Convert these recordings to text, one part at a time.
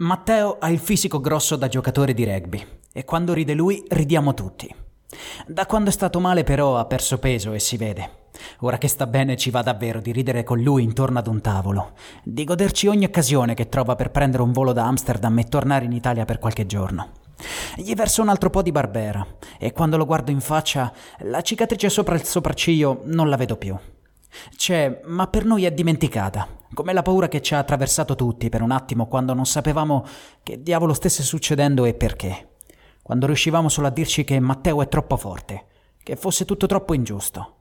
Matteo ha il fisico grosso da giocatore di rugby e quando ride lui ridiamo tutti. Da quando è stato male però ha perso peso e si vede. Ora che sta bene ci va davvero di ridere con lui intorno ad un tavolo, di goderci ogni occasione che trova per prendere un volo da Amsterdam e tornare in Italia per qualche giorno. Gli verso un altro po' di barbera e quando lo guardo in faccia la cicatrice sopra il sopracciglio non la vedo più. C'è, ma per noi è dimenticata, come la paura che ci ha attraversato tutti per un attimo quando non sapevamo che diavolo stesse succedendo e perché. Quando riuscivamo solo a dirci che Matteo è troppo forte, che fosse tutto troppo ingiusto.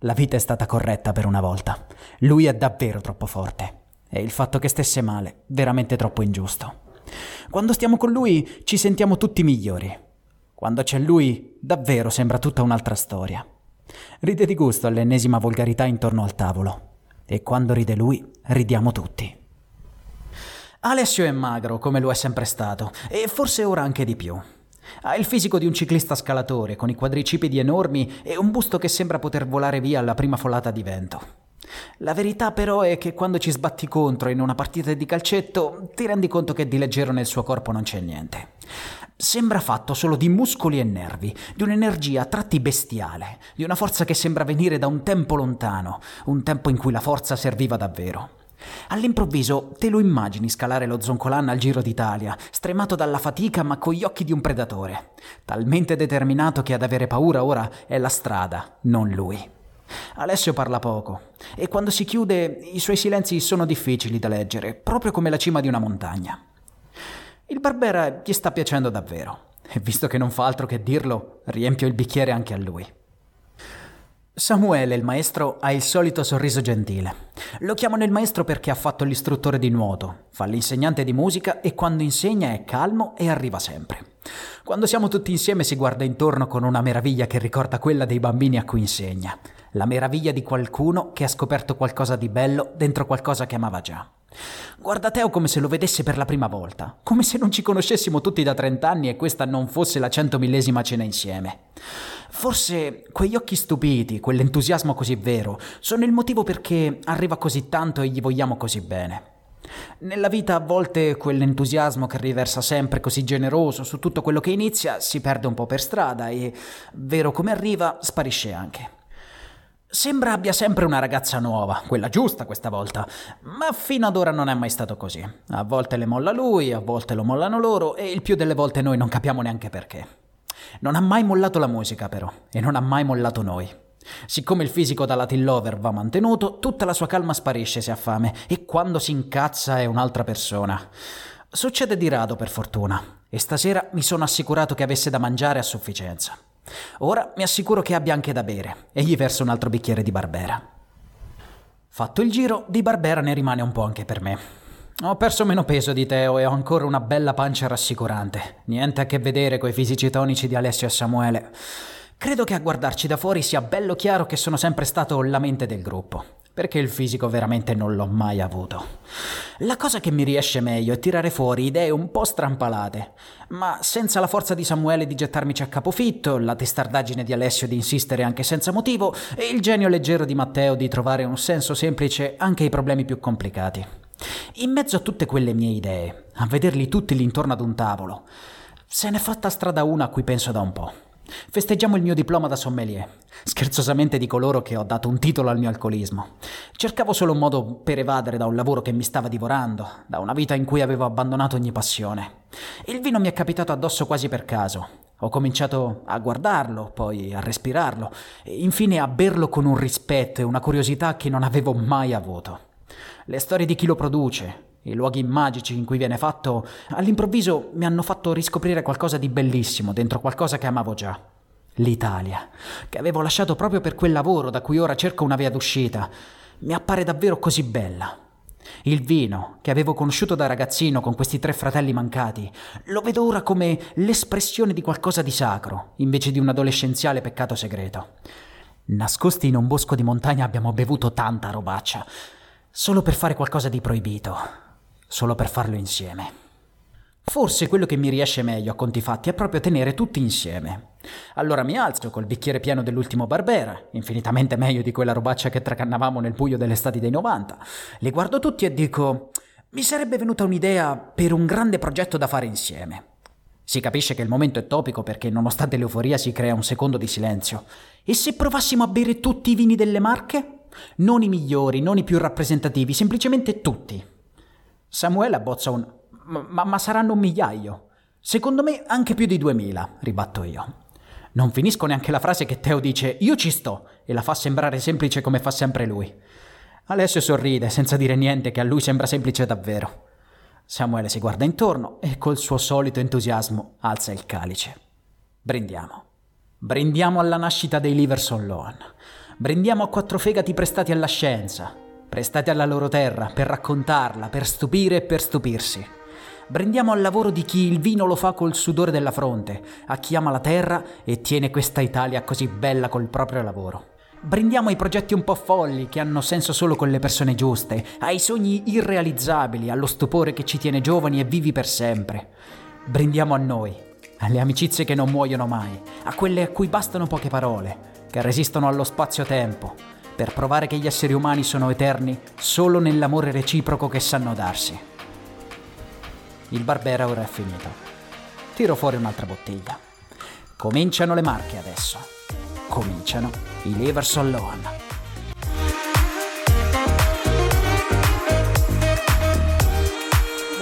La vita è stata corretta per una volta. Lui è davvero troppo forte. E il fatto che stesse male, veramente troppo ingiusto. Quando stiamo con lui ci sentiamo tutti migliori. Quando c'è lui, davvero sembra tutta un'altra storia. Ride di gusto all'ennesima volgarità intorno al tavolo. E quando ride lui, ridiamo tutti. Alessio è magro, come lo è sempre stato, e forse ora anche di più. Ha il fisico di un ciclista scalatore, con i quadricipiti enormi e un busto che sembra poter volare via alla prima folata di vento. La verità però è che quando ci sbatti contro in una partita di calcetto ti rendi conto che di leggero nel suo corpo non c'è niente. Sembra fatto solo di muscoli e nervi, di un'energia a tratti bestiale, di una forza che sembra venire da un tempo lontano, un tempo in cui la forza serviva davvero. All'improvviso te lo immagini scalare lo Zoncolan al Giro d'Italia, stremato dalla fatica ma con gli occhi di un predatore, talmente determinato che ad avere paura ora è la strada, non lui. Alessio parla poco e quando si chiude i suoi silenzi sono difficili da leggere, proprio come la cima di una montagna. Il Barbera gli sta piacendo davvero, e visto che non fa altro che dirlo, riempio il bicchiere anche a lui. Samuele, il maestro, ha il solito sorriso gentile. Lo chiamano il maestro perché ha fatto l'istruttore di nuoto, fa l'insegnante di musica e quando insegna è calmo e arriva sempre. Quando siamo tutti insieme si guarda intorno con una meraviglia che ricorda quella dei bambini a cui insegna. La meraviglia di qualcuno che ha scoperto qualcosa di bello dentro qualcosa che amava già. Guarda Teo come se lo vedesse per la prima volta, come se non ci conoscessimo tutti da trent'anni e questa non fosse la centomillesima cena insieme. Forse quegli occhi stupiti, quell'entusiasmo così vero, sono il motivo perché arriva così tanto e gli vogliamo così bene. Nella vita a volte quell'entusiasmo che riversa sempre così generoso su tutto quello che inizia si perde un po' per strada e, vero come arriva, sparisce anche. Sembra abbia sempre una ragazza nuova, quella giusta questa volta, ma fino ad ora non è mai stato così. A volte le molla lui, a volte lo mollano loro e il più delle volte noi non capiamo neanche perché. Non ha mai mollato la musica però e non ha mai mollato noi. Siccome il fisico da Latin Lover va mantenuto, tutta la sua calma sparisce se ha fame e quando si incazza è un'altra persona. Succede di rado per fortuna e stasera mi sono assicurato che avesse da mangiare a sufficienza. Ora mi assicuro che abbia anche da bere e gli verso un altro bicchiere di Barbera. Fatto il giro, di Barbera ne rimane un po' anche per me. Ho perso meno peso di Teo e ho ancora una bella pancia rassicurante. Niente a che vedere coi fisici tonici di Alessio e Samuele. Credo che a guardarci da fuori sia bello chiaro che sono sempre stato la mente del gruppo perché il fisico veramente non l'ho mai avuto. La cosa che mi riesce meglio è tirare fuori idee un po' strampalate, ma senza la forza di Samuele di gettarmici a capofitto, la testardaggine di Alessio di insistere anche senza motivo e il genio leggero di Matteo di trovare un senso semplice anche ai problemi più complicati. In mezzo a tutte quelle mie idee, a vederli tutti lì intorno ad un tavolo, se n'è fatta strada una a cui penso da un po'. Festeggiamo il mio diploma da sommelier. Scherzosamente dico loro che ho dato un titolo al mio alcolismo. Cercavo solo un modo per evadere da un lavoro che mi stava divorando, da una vita in cui avevo abbandonato ogni passione. Il vino mi è capitato addosso quasi per caso. Ho cominciato a guardarlo, poi a respirarlo, e infine a berlo con un rispetto e una curiosità che non avevo mai avuto. Le storie di chi lo produce, i luoghi magici in cui viene fatto, all'improvviso mi hanno fatto riscoprire qualcosa di bellissimo dentro qualcosa che amavo già. L'Italia, che avevo lasciato proprio per quel lavoro da cui ora cerco una via d'uscita, mi appare davvero così bella. Il vino, che avevo conosciuto da ragazzino con questi tre fratelli mancati, lo vedo ora come l'espressione di qualcosa di sacro, invece di un adolescenziale peccato segreto. Nascosti in un bosco di montagna abbiamo bevuto tanta robaccia, solo per fare qualcosa di proibito, solo per farlo insieme. Forse quello che mi riesce meglio a conti fatti è proprio tenere tutti insieme. Allora mi alzo col bicchiere pieno dell'ultimo Barbera, infinitamente meglio di quella robaccia che tracannavamo nel buio delle estati dei 90. Li guardo tutti e dico: Mi sarebbe venuta un'idea per un grande progetto da fare insieme. Si capisce che il momento è topico perché nonostante l'euforia si crea un secondo di silenzio. E se provassimo a bere tutti i vini delle marche? Non i migliori, non i più rappresentativi, semplicemente tutti. Samuele abbozza un... Ma, ma saranno un migliaio. Secondo me anche più di duemila, ribatto io. Non finisco neanche la frase che Teo dice io ci sto e la fa sembrare semplice come fa sempre lui. Alessio sorride senza dire niente che a lui sembra semplice davvero. Samuele si guarda intorno e col suo solito entusiasmo alza il calice. Brindiamo. Brindiamo alla nascita dei Liverson Loan. Brindiamo a quattro fegati prestati alla scienza, prestati alla loro terra per raccontarla, per stupire e per stupirsi. Brindiamo al lavoro di chi il vino lo fa col sudore della fronte, a chi ama la terra e tiene questa Italia così bella col proprio lavoro. Brindiamo ai progetti un po' folli che hanno senso solo con le persone giuste, ai sogni irrealizzabili, allo stupore che ci tiene giovani e vivi per sempre. Brindiamo a noi, alle amicizie che non muoiono mai, a quelle a cui bastano poche parole, che resistono allo spazio-tempo, per provare che gli esseri umani sono eterni solo nell'amore reciproco che sanno darsi. Il Barbera ora è finito. Tiro fuori un'altra bottiglia. Cominciano le marche adesso cominciano i Leverson Loan.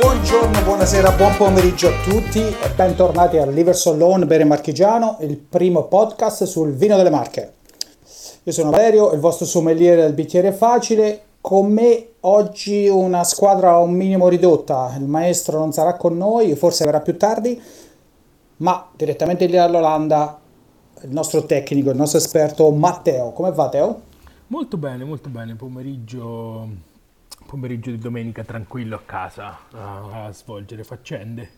Buongiorno, buonasera, buon pomeriggio a tutti e bentornati al Liverson Loan Bere Marchigiano, il primo podcast sul vino delle Marche. Io sono Valerio, il vostro sommeliere del bicchiere facile. Con me oggi una squadra un minimo ridotta. Il maestro non sarà con noi, forse verrà più tardi, ma direttamente lì dall'Olanda il nostro tecnico, il nostro esperto Matteo. Come va Teo? Molto bene, molto bene. Pomeriggio, pomeriggio di domenica tranquillo a casa a svolgere faccende.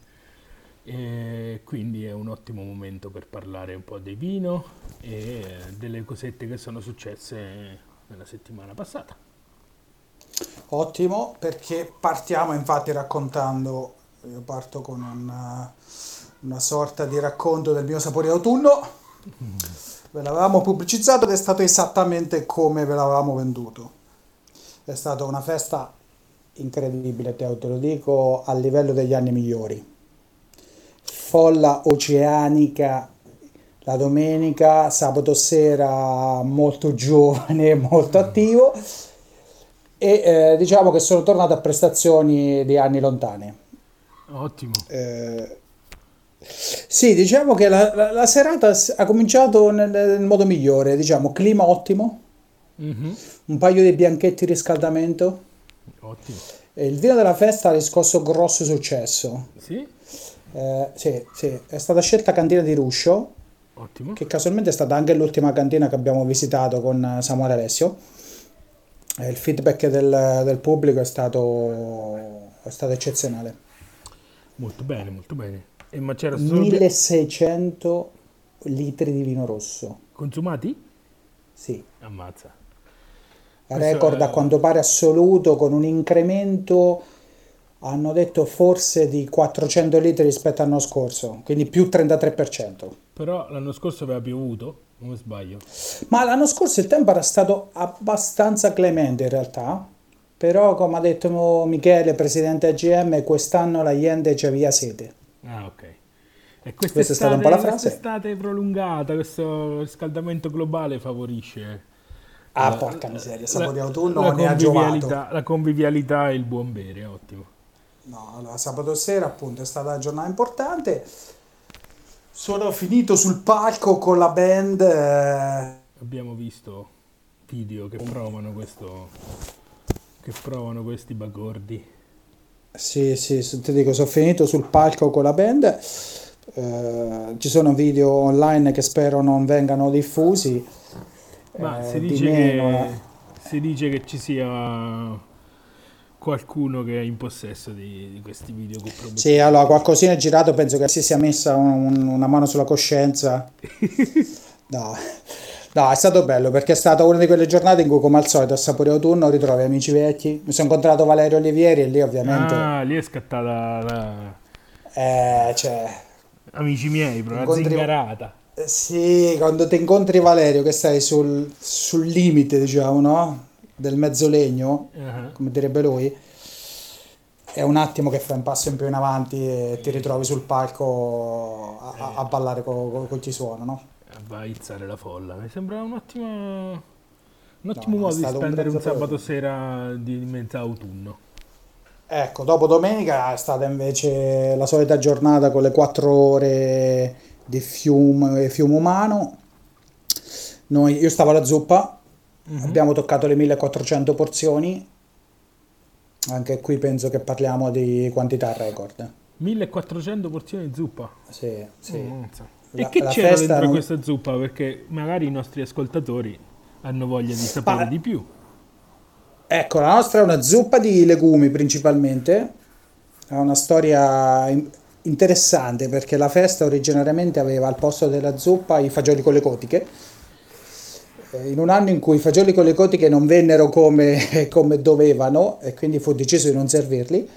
E quindi è un ottimo momento per parlare un po' di vino e delle cosette che sono successe nella settimana passata. Ottimo, perché partiamo infatti raccontando, io parto con una, una sorta di racconto del mio sapore d'autunno Ve l'avevamo pubblicizzato ed è stato esattamente come ve l'avevamo venduto. È stata una festa incredibile, te lo dico, a livello degli anni migliori. Folla oceanica la domenica, sabato sera molto giovane, molto attivo e eh, diciamo che sono tornato a prestazioni di anni lontani. Ottimo. Eh, sì, diciamo che la, la, la serata ha cominciato nel, nel, modo migliore, diciamo, clima ottimo, mm-hmm. un paio di bianchetti di riscaldamento. Ottimo. E il vino della festa ha riscosso grosso successo. Sì? Eh, sì, sì, è stata scelta cantina di Ruscio, Ottimo. che casualmente è stata anche l'ultima cantina che abbiamo visitato con Samuele Alessio. E il feedback del, del pubblico è stato, è stato eccezionale. Molto bene, molto bene. E ma c'era solo 1600 litri di vino rosso. Consumati? Sì. Ammazza. Record è... a quanto pare assoluto con un incremento hanno detto forse di 400 litri rispetto all'anno scorso, quindi più 33%. Però l'anno scorso aveva piovuto, non sbaglio. Ma l'anno scorso il tempo era stato abbastanza clemente in realtà, però come ha detto Michele, presidente AGM, quest'anno la gente ci aveva sete. Ah, ok. E questa è stata un po' la frase. Quest'estate prolungata, questo riscaldamento globale favorisce... Ah, la, porca miseria, sapore di autunno la ne ha giovato. La convivialità e il buon bere, ottimo. No, allora, sabato sera appunto è stata una giornata importante. Sono finito sul palco con la band. Eh... Abbiamo visto video che provano questo che provano questi bagordi. Sì, sì, ti dico, sono finito sul palco con la band. Eh, ci sono video online che spero non vengano diffusi. Ma eh, si, dice che, si, dice che, ci sia qualcuno che è in possesso di, di questi video. Sì, allora qualcosina è girato, penso che si sia messa un, una mano sulla coscienza. no. No, è stato bello perché è stata una di quelle giornate in cui, come al solito, a Sapore Autunno ritrovi amici vecchi. Mi sono incontrato Valerio Olivieri e lì ovviamente... Ah, lì è scattata la... Eh, cioè... Amici miei, proprio incontri... zingarata. Eh, sì, quando ti incontri Valerio che stai sul, sul limite, diciamo, no? Del mezzo legno, uh-huh. come direbbe lui. è un attimo che fai un passo in più in avanti e ti ritrovi sul palco a, a ballare con, con chi suona, no? Va a izzare la folla. Mi sembra un ottimo, un ottimo No, modo di un spendere un, mezzo sabato sera di mezzo autunno. Ecco, dopo domenica è stata invece la solita giornata con le quattro ore di fiume, fiume umano. Noi, io stavo alla zuppa, abbiamo toccato le 1400 porzioni. Anche qui penso che parliamo di quantità record. 1400 porzioni di zuppa. Sì, sì. Mm. La- e che c'era dentro non- questa zuppa? Perché magari i nostri ascoltatori hanno voglia di sapere Ma- di più. Ecco, la nostra è una zuppa di legumi principalmente. Ha una storia in- interessante perché la festa originariamente aveva al posto della zuppa i fagioli con le cotiche. Eh, In un anno in cui i fagioli con le cotiche non vennero come, come dovevano e quindi fu deciso di non servirli,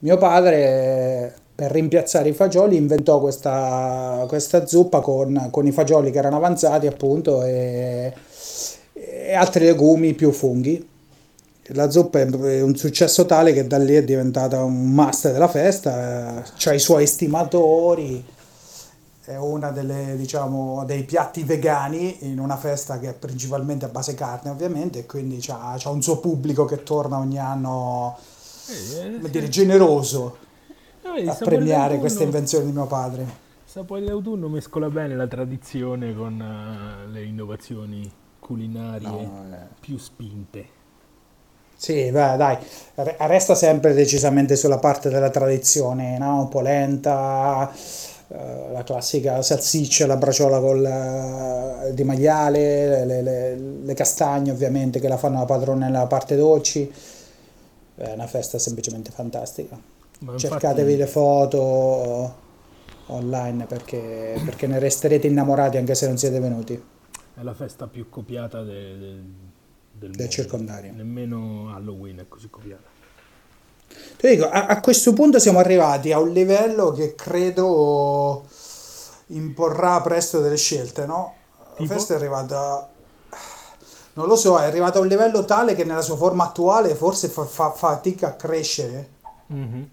mio padre, eh, per rimpiazzare i fagioli, inventò questa, questa zuppa con, con i fagioli che erano avanzati, appunto, e, e altri legumi più funghi. La zuppa è un successo tale che da lì è diventata un must della festa, ha i suoi stimatori, è delle, diciamo, dei piatti vegani in una festa che è principalmente a base carne, ovviamente, e quindi c'ha un suo pubblico che torna ogni anno, Eh, dire, generoso eh, a premiare queste invenzioni di mio padre. Sapore d'autunno mescola bene la tradizione con eh, le innovazioni culinarie No, eh. più spinte. Sì, beh, dai, re- resta sempre decisamente sulla parte della tradizione, no? Polenta, la classica salsiccia, la braciola col, eh, di maiale, le, le- le castagne ovviamente che la fanno la padrona nella parte dolci. È una festa semplicemente fantastica. Infatti- Cercatevi le foto online perché, perché ne resterete innamorati anche se non siete venuti. È la festa più copiata de- de- del, mondo. circondario. Nemmeno Halloween è così copiata. Ti dico, a, a questo punto siamo arrivati a un livello che credo imporrà presto delle scelte, no? Tipo? festa è arrivata, non lo so, è arrivata a un livello tale che nella sua forma attuale forse fa, fa fatica a crescere. Mhm.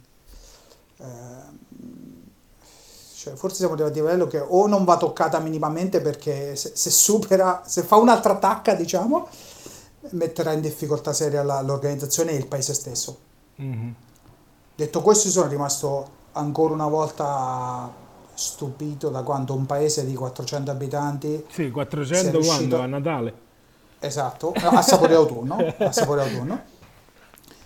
Cioè, forse siamo arrivati a un livello che o non va toccata minimamente perché se, se supera, se fa un'altra tacca, diciamo, metterà in difficoltà seria la- l'organizzazione e il paese stesso. Mhm. Detto questo, sono rimasto ancora una volta stupito da quanto un paese di 400 abitanti, Sì, Sei 400 riuscito- quando? A Natale. esatto, a sapore d'autunno, a sapore d'autunno,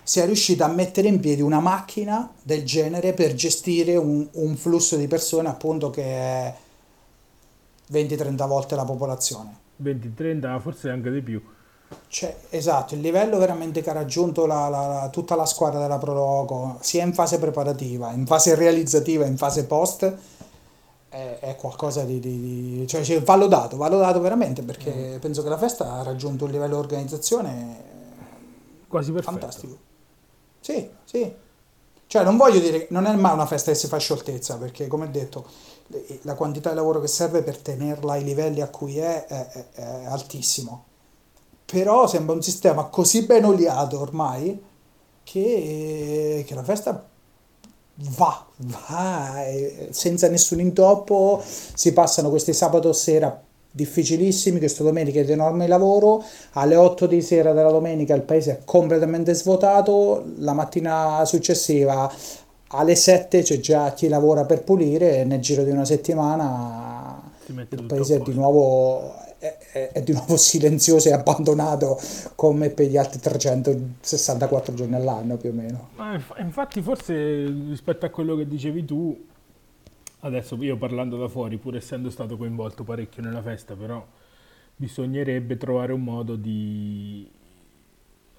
sia riuscito a mettere in piedi una macchina del genere per gestire un, un flusso di persone appunto che è 20-30 volte la popolazione. 20-30, forse anche di più. Cioè, esatto, il livello veramente che ha raggiunto la- la- tutta la squadra della Proloco, sia in fase preparativa, in fase realizzativa, in fase post, è, è qualcosa di... di- di- cioè, cioè, va lodato, va lodato veramente, perché penso che la festa ha raggiunto un livello di organizzazione Quasi perfetto. fantastico. Sì, sì. Cioè, non voglio dire che non è mai una festa che si fa scioltezza, perché come detto, la quantità di lavoro che serve per tenerla ai livelli a cui è, è- è altissimo. Però sembra un sistema così ben oliato ormai che, che la festa va, va e senza nessun intoppo. Si passano questi sabato sera difficilissimi, questa domenica è di enorme lavoro. Alle 8 di sera della domenica il paese è completamente svuotato. La mattina successiva alle 7 c'è già chi lavora per pulire e nel giro di una settimana il paese è di nuovo è, è- di nuovo silenzioso e abbandonato come per gli altri 364 giorni all'anno più o meno. Ma inf- infatti forse rispetto a quello che dicevi tu, adesso io parlando da fuori, pur essendo stato coinvolto parecchio nella festa, però bisognerebbe trovare un modo di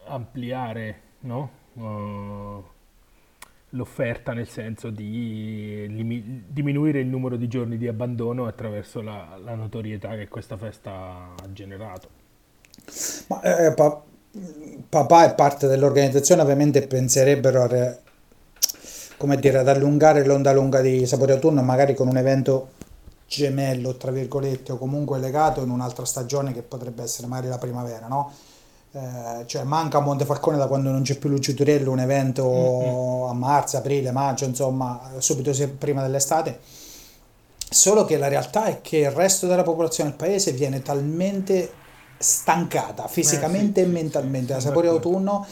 ampliare no? Uh, l'offerta nel senso di diminuire il numero di giorni di abbandono attraverso la, la notorietà che questa festa ha generato. Ma eh, pa- papà e parte dell'organizzazione ovviamente penserebbero a re- come dire, ad allungare l'onda lunga di Sapore Autunno, magari con un evento gemello, tra virgolette, o comunque legato in un'altra stagione che potrebbe essere magari la primavera, no? Eh, cioè manca Montefalcone da quando non c'è più Lucio Turello, un evento mm-hmm. a marzo, aprile, maggio, insomma, subito prima dell'estate. Solo che la realtà è che il resto della popolazione del paese viene talmente stancata fisicamente eh, sì, e mentalmente da Sapore Autunno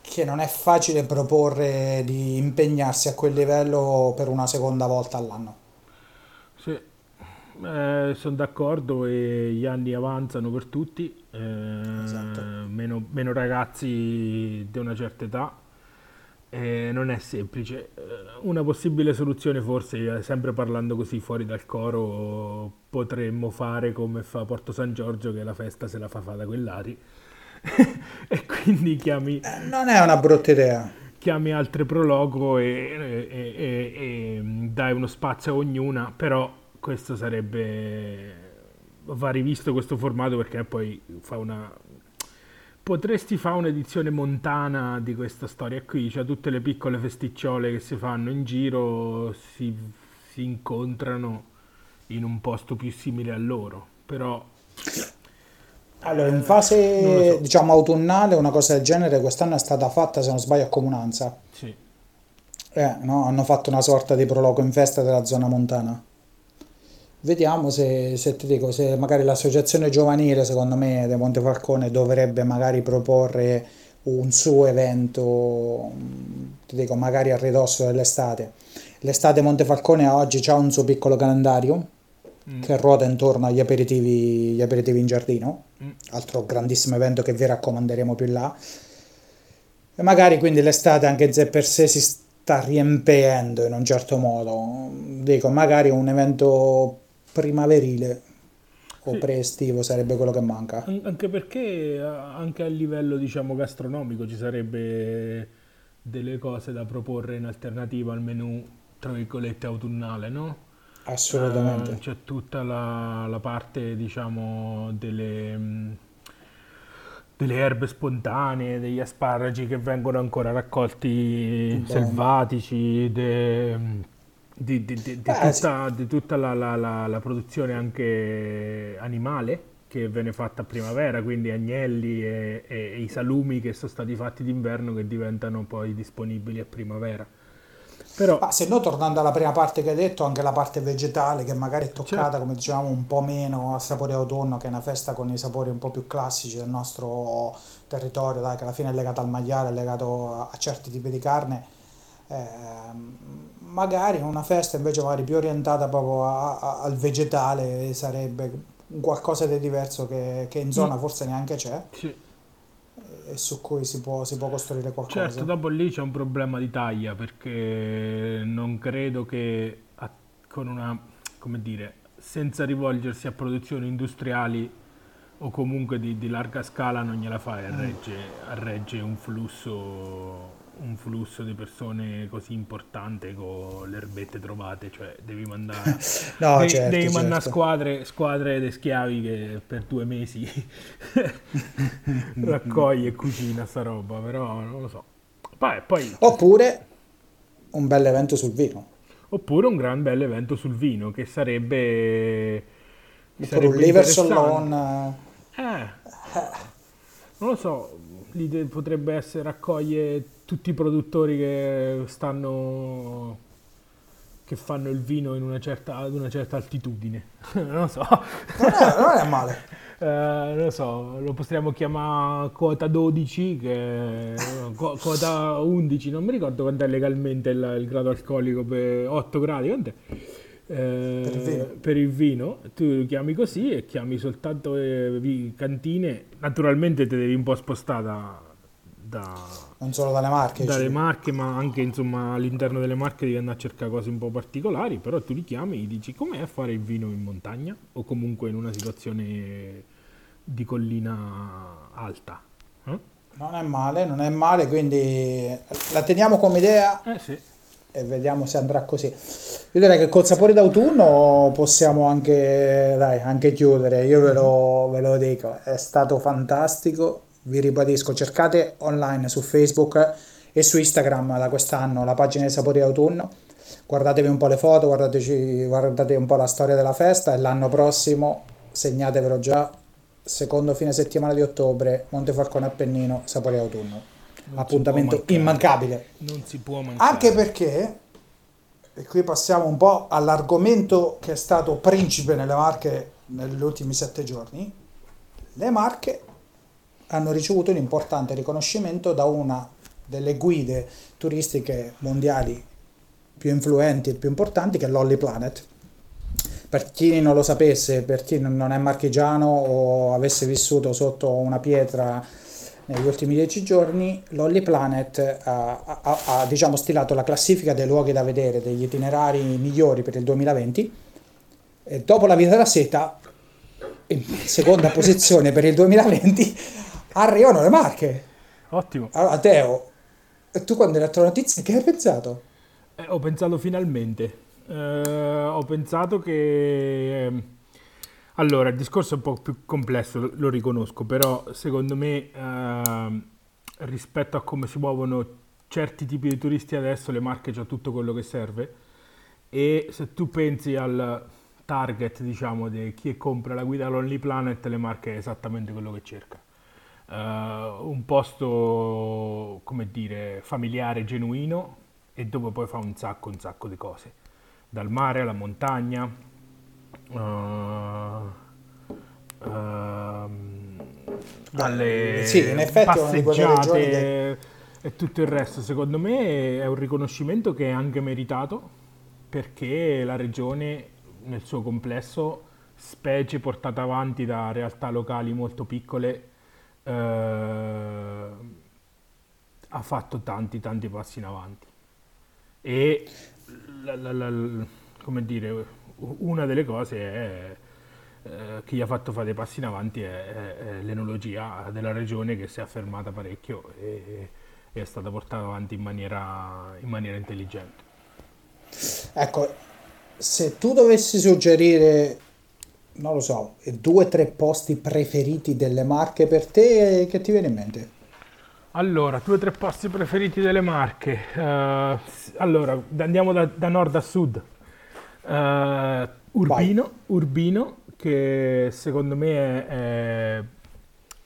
che non è facile proporre di impegnarsi a quel livello per una seconda volta all'anno. Eh, sono d'accordo e gli anni avanzano per tutti, eh, esatto. meno, meno, ragazzi di una certa età. Eh, non è semplice. Eh, una possibile soluzione, forse, sempre parlando così fuori dal coro, potremmo fare come fa Porto San Giorgio, che la festa se la fa fare da quell'Ari e quindi chiami... Eh, non è una brutta idea. Chiami altre prologo e, e, e, e dai uno spazio a ognuna, però questo sarebbe... va rivisto questo formato perché poi fa una... Potresti fare un'edizione montana di questa storia qui, cioè tutte le piccole festicciole che si fanno in giro si, si incontrano in un posto più simile a loro, però allora, in fase so. diciamo autunnale una cosa del genere quest'anno è stata fatta, se non sbaglio, a Comunanza. Sì. Eh, no? Hanno fatto una sorta di prologo in festa della zona montana. Vediamo se, se ti dico, se magari l'associazione giovanile, secondo me, di Montefalcone dovrebbe magari proporre un suo evento, ti dico, magari a ridosso dell'estate. L'estate Montefalcone oggi ha un suo piccolo calendario mm. che ruota intorno agli aperitivi, gli aperitivi in giardino, mm. altro grandissimo evento che vi raccomanderemo più là. E magari quindi l'estate anche se per sé si sta riempiendo in un certo modo. Dico, magari un evento primaverile o sì. pre-estivo sarebbe quello che manca. Anche perché anche a livello diciamo gastronomico ci sarebbe delle cose da proporre in alternativa al menù tra virgolette autunnale, no? Assolutamente. Uh, c'è tutta la, la parte, diciamo, delle, delle, erbe spontanee, degli asparagi che vengono ancora raccolti Bene. selvatici, de, di, di, di, Beh, tutta, di, tutta, la, la, la, la, produzione anche animale che viene fatta a primavera, quindi agnelli e, e, e i salumi che sono stati fatti d'inverno che diventano poi disponibili a primavera. Però... Ma se no, tornando alla prima parte che hai detto, anche la parte vegetale che magari è toccata, certo. come dicevamo, un po' meno a sapore autunno, che è una festa con i sapori un po' più classici del nostro territorio, dai, che alla fine è legato al maiale, è legato a certi tipi di carne. Eh, magari una festa invece magari più orientata proprio a, a, al vegetale sarebbe qualcosa di diverso che, che in zona mm. forse neanche c'è. Sì e su cui si può, si può costruire qualcosa. Certo, dopo lì c'è un problema di taglia perché non credo che con una, come dire, senza rivolgersi a produzioni industriali o comunque di, di larga scala non gliela fai a mm. regge, a regge un flusso un flusso di persone così importante con le erbette trovate, cioè devi mandare, no, devi, certo, devi certo. mandare squadre, squadre di schiavi che per due mesi raccoglie e cucina sta roba, però non lo so. Poi, poi, Oppure un bel evento sul vino. Oppure un gran bel evento sul vino che sarebbe... sarebbe un liver salon. Eh, non lo so, potrebbe essere raccogliere tutti i produttori che stanno che fanno il vino in una certa, ad una certa altitudine. Non lo so. Non è, non è male. Eh, non lo so lo potremmo chiamare quota 12 che, quota 11 non mi ricordo quanto è legalmente il, il grado alcolico per 8 gradi quant'è? Eh, per, il per, il vino. Tu lo chiami così e chiami soltanto eh, cantine. Naturalmente te devi un po' spostare da, da, non solo dalle marche dalle cioè. marche ma anche insomma all'interno delle marche devi andare a cercare cose un po' particolari però tu li chiami e gli dici com'è a fare il vino in montagna o comunque in una situazione di collina alta eh? non è male non è male quindi la teniamo come idea eh sì e vediamo se andrà così. Io direi che col sapore d'autunno possiamo anche, dai, anche chiudere. Io ve lo, ve lo dico, è stato fantastico vi ribadisco, cercate online su Facebook e su Instagram da quest'anno la pagina dei sapori d'autunno, guardatevi un po' le foto, guardate un po' la storia della festa e l'anno prossimo, segnatevelo già, secondo fine settimana di ottobre, Montefalcone Appennino, Sapore Autunno. Non Appuntamento immancabile. Non si può mancare. Anche perché, e qui passiamo un po' all'argomento che è stato principe nelle Marche negli ultimi sette giorni, le Marche hanno ricevuto un importante riconoscimento da una delle guide turistiche mondiali più influenti e più importanti, che è Lolly Planet. Per chi non lo sapesse, per chi non è marchigiano o avesse vissuto sotto una pietra negli ultimi dieci giorni, Lolly Planet ha, ha- ha, diciamo, stilato la classifica dei luoghi da vedere, degli itinerari migliori per il 2020 e dopo la via della seta, in seconda posizione per il 2020, arrivano le Marche. Ottimo. Allora, Teo, tu quando hai letto la notizia, che hai pensato? Eh, ho pensato finalmente. Eh, ho pensato che... ehm, Allora, il discorso è un po' più complesso, lo, riconosco, però secondo me ehm, rispetto a come si muovono certi tipi di turisti adesso, le Marche c'ha tutto quello che serve e se tu pensi al target, diciamo, di chi compra la guida Lonely Planet, le Marche è esattamente quello che cerca. Eh, un posto, come dire, familiare, genuino e dove poi fa un sacco, un sacco di cose. Dal mare alla montagna, eh, ehm, alle sì, in effetti passeggiate che- e tutto il resto. Secondo me è un riconoscimento che è anche meritato perché la regione nel suo complesso, specie portata avanti da realtà locali molto piccole, eh, ha fatto tanti tanti passi in avanti e la- la- la- come dire una delle cose è eh, che gli ha fatto fare dei passi in avanti è, è- è l'enologia della regione che si è affermata parecchio e, e è stata portata avanti in maniera, in maniera intelligente. Ecco, se tu dovessi suggerire, non lo so, due o tre posti preferiti delle Marche per te, che ti viene in mente? Allora, due o tre posti preferiti delle Marche. Eh, s- allora, andiamo da, da nord a sud. Eh, Urbino, Urbino, che secondo me è,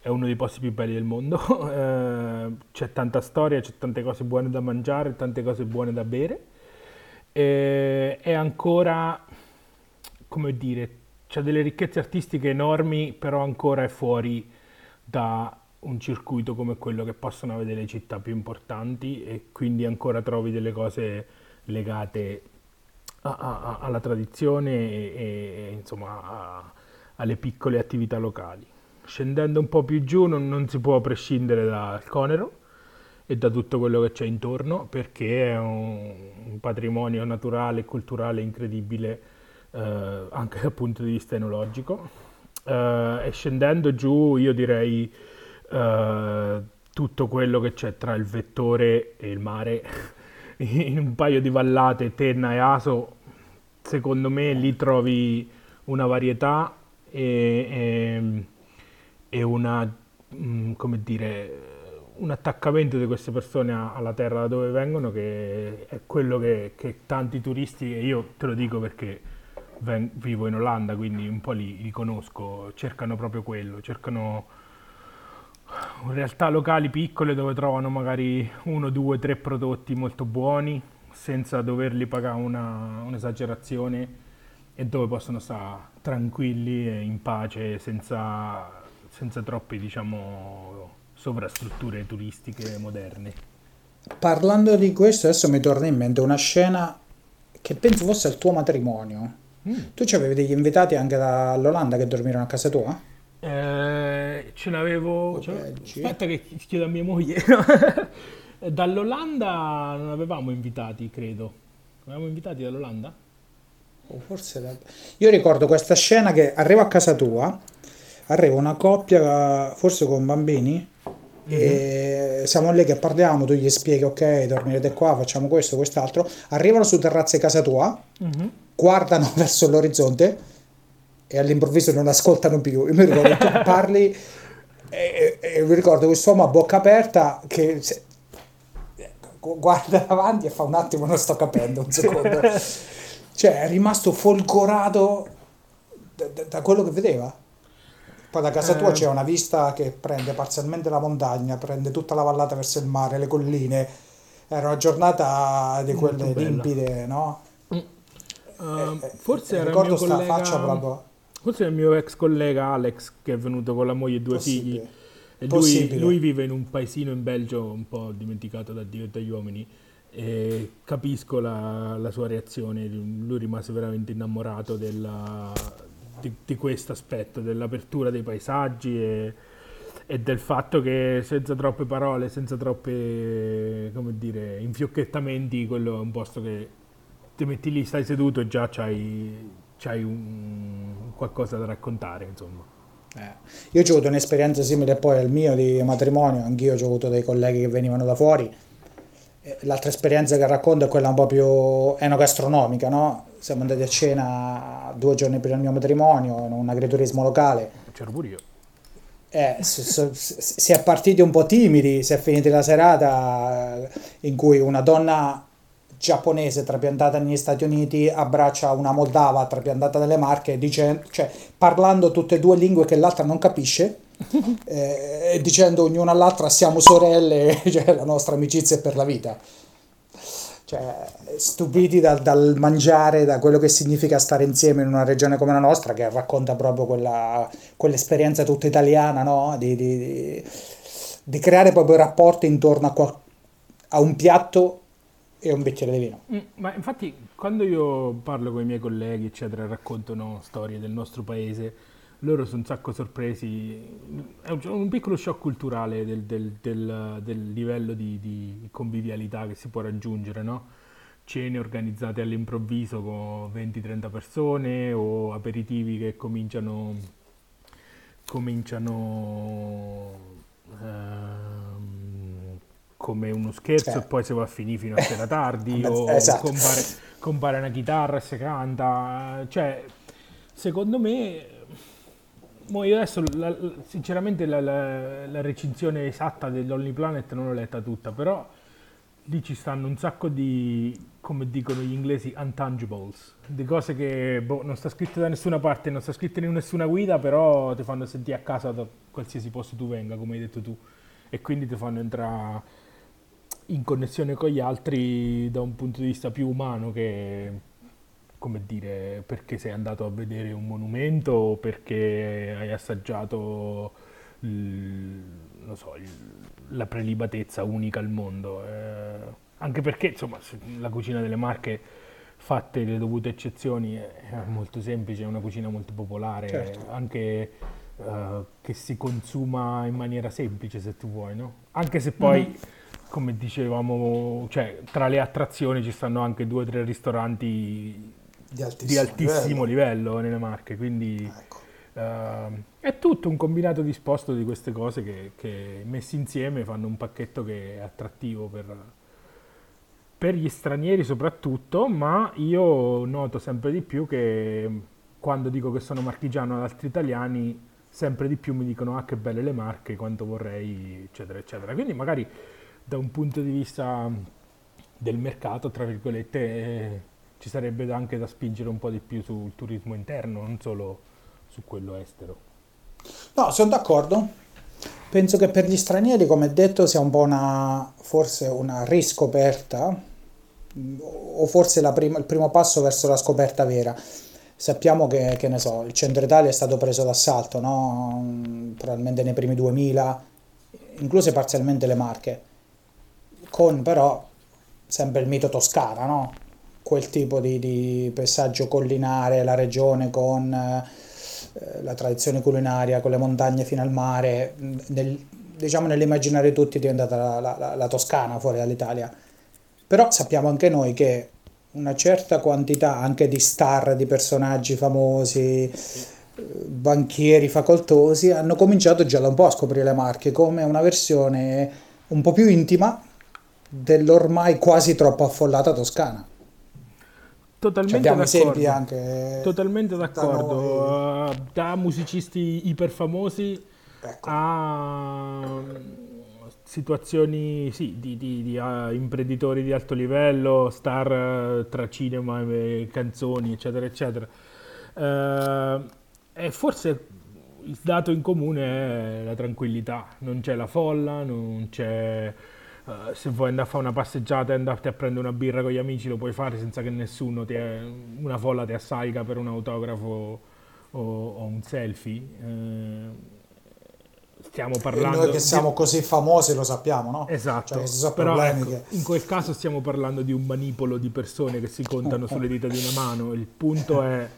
è- uno dei posti più belli del mondo. Eh, c'è tanta storia, c'è tante cose buone da mangiare, tante cose buone da bere. E è ancora, come dire, c'ha delle ricchezze artistiche enormi, però ancora è fuori da un circuito come quello che possono avere le città più importanti e quindi ancora trovi delle cose legate a- a- alla tradizione e, e, insomma a- alle piccole attività locali. Scendendo un po' più giù non, non si può prescindere dal Conero e da tutto quello che c'è intorno perché è un, un patrimonio naturale e culturale incredibile eh, anche dal punto di vista enologico. Eh, e scendendo giù io direi eh, tutto quello che c'è tra il vettore e il mare in un paio di vallate, Tenna e Aso, secondo me lì trovi una varietà e, e- e una, mm, come dire, un attaccamento di queste persone alla terra da dove vengono che è quello che, che tanti turisti, e io te lo dico perché ven- vivo in Olanda, quindi un po' li, li conosco, cercano proprio quello, cercano realtà locali piccole dove trovano magari uno, due, tre prodotti molto buoni senza doverli pagare una, un'esagerazione e dove possono stare tranquilli e in pace senza, senza troppe diciamo sovrastrutture turistiche moderne. Parlando di questo, adesso mi torna in mente una scena che penso fosse al tuo matrimonio. Tu ci avevi degli invitati anche dall'Olanda che dormirono a casa tua? Eh, ce l'avevo. Oh, ce aspetta, che chiedo a mia moglie. Dall'Olanda non avevamo invitati, credo. Avevamo invitati dall'Olanda? O forse da- Io ricordo questa scena che arrivo a casa tua, arriva una coppia, forse con bambini, e siamo lì che parliamo, tu gli spieghi, ok, dormirete qua, facciamo questo, quest'altro, arrivano su terrazza di casa tua, guardano verso l'orizzonte e all'improvviso non ascoltano più. Io mi ricordo tu parli e, e- e mi ricordo quest'uomo a bocca aperta che se- gu- guarda avanti e fa un attimo non sto capendo, un secondo. Cioè è rimasto folgorato da, da- da quello che vedeva. Poi da casa tua Eh. c'è una vista che prende parzialmente la montagna, prende tutta la vallata verso il mare, le colline. Era una giornata di quelle limpide, no? Eh, Eh, forse eh, era ricordo mio sta collega, faccia proprio forse era il mio ex collega Alex che è venuto con la moglie e due figli. possibile. E lui, lui vive in un paesino in Belgio un po' dimenticato da Dio e dagli uomini e capisco la, la sua reazione, lui rimase veramente innamorato della- di, di questo aspetto, dell'apertura dei paesaggi e, e del fatto che senza troppe parole, senza troppe, come dire, infiocchettamenti, quello è un posto che ti metti lì, stai seduto e già c'hai, c'hai un, qualcosa da raccontare, insomma. Eh, Io ho avuto un'esperienza simile poi al mio di matrimonio, anch'io ho avuto dei colleghi che venivano da fuori. Eh, L'altra esperienza che racconto è quella un po' più enogastronomica, no? Siamo andati a cena due giorni prima del mio matrimonio in un agriturismo locale. C'ero pure io. Eh, si è partiti un po' timidi, si è finita la serata in cui una donna giapponese trapiantata negli Stati Uniti abbraccia una moldava trapiantata nelle Marche, dice, cioè, parlando tutte e due lingue che l'altra non capisce, eh, dicendo ognuna all'altra siamo sorelle, cioè la nostra amicizia è per la vita. Cioè, stupiti dal, dal mangiare, da quello che significa stare insieme in una regione come la nostra, che racconta proprio quella, quell'esperienza tutta italiana, no? Di, di- di- di creare proprio rapporti intorno a, qual- a un piatto e un bicchiere di vino. Mm, Ma infatti quando io parlo con i miei colleghi, eccetera, raccontano storie del nostro paese, loro sono un sacco sorpresi. È un, un piccolo shock culturale del, del- del- del livello di, di convivialità che si può raggiungere, no? Cene organizzate all'improvviso con 20-30 persone o aperitivi che cominciano, cominciano ehm, come uno scherzo Eh. e poi si va a finire fino a sera tardi o esatto. compare, compare una chitarra e si canta. Cioè, secondo me, mo io adesso la- sinceramente la, la- la recensione esatta dell'Only Planet non l'ho letta tutta, però lì ci stanno un sacco di, come dicono gli inglesi, untangibles, di cose che boh, non sta scritto da nessuna parte, non sta scritto in nessuna guida, però ti fanno sentire a casa da qualsiasi posto tu venga, come hai detto tu, e quindi ti fanno entrare in connessione con gli altri da un punto di vista più umano che, come dire, perché sei andato a vedere un monumento o perché hai assaggiato il- so, il- la prelibatezza unica al mondo. eh, anche perché, insomma, la cucina delle Marche, fatte le dovute eccezioni, è molto semplice, è una cucina molto popolare, Certo. anche eh, che si consuma in maniera semplice, se tu vuoi, no? Anche se poi, come dicevamo, cioè, tra le attrazioni ci stanno anche due o tre ristoranti Di di altissimo, altissimo livello nelle Marche, quindi Ecco. eh, è tutto un combinato disposto di queste cose che, che messi insieme fanno un pacchetto che è attrattivo per, per gli stranieri soprattutto, ma io noto sempre di più che quando dico che sono marchigiano ad altri italiani, sempre di più mi dicono ah che belle le Marche, quanto vorrei, eccetera, eccetera. Quindi magari da un punto di vista del mercato, tra virgolette, ci sarebbe anche da spingere un po' di più sul turismo interno, non solo su quello estero. No, sono d'accordo. Penso che per gli stranieri, come detto, sia un po' una, forse una riscoperta, o forse prima- il primo passo verso la scoperta vera. Sappiamo che, che so, il centro Italia è stato preso d'assalto, no? Probabilmente nei primi 2000, incluse parzialmente le Marche, con però sempre il mito Toscana, no? Quel tipo di, di paesaggio collinare, la regione con eh, la tradizione culinaria, con le montagne fino al mare, nel- diciamo nell'immaginario tutti è diventata la, la- la- la Toscana fuori dall'Italia. Però sappiamo anche noi che una certa quantità anche di star, di personaggi famosi, eh, banchieri facoltosi, hanno cominciato già da un po' a scoprire le Marche come una versione un po' più intima dell'ormai quasi troppo affollata Toscana. Cioè, Totalmente esempi d'accordo. anche Totalmente da d'accordo. noi. Uh, da musicisti iperfamosi Ecco. a mm, situazioni sì, di, di- di, ah, imprenditori di alto livello, star eh, tra cinema e canzoni, eccetera, eccetera. Eh, e forse il dato in comune è la tranquillità, non c'è la folla, non c'è... Uh, se vuoi andare a fare una passeggiata e andarti a prendere una birra con gli amici lo puoi fare senza che nessuno ti è, una folla ti assaica per un autografo o, o un selfie. Uh, stiamo parlando... E noi che siamo così famosi lo sappiamo, no? Esatto, cioè, però ecco, che... in quel caso stiamo parlando di un manipolo di persone che si contano sulle dita di una mano. Il punto è,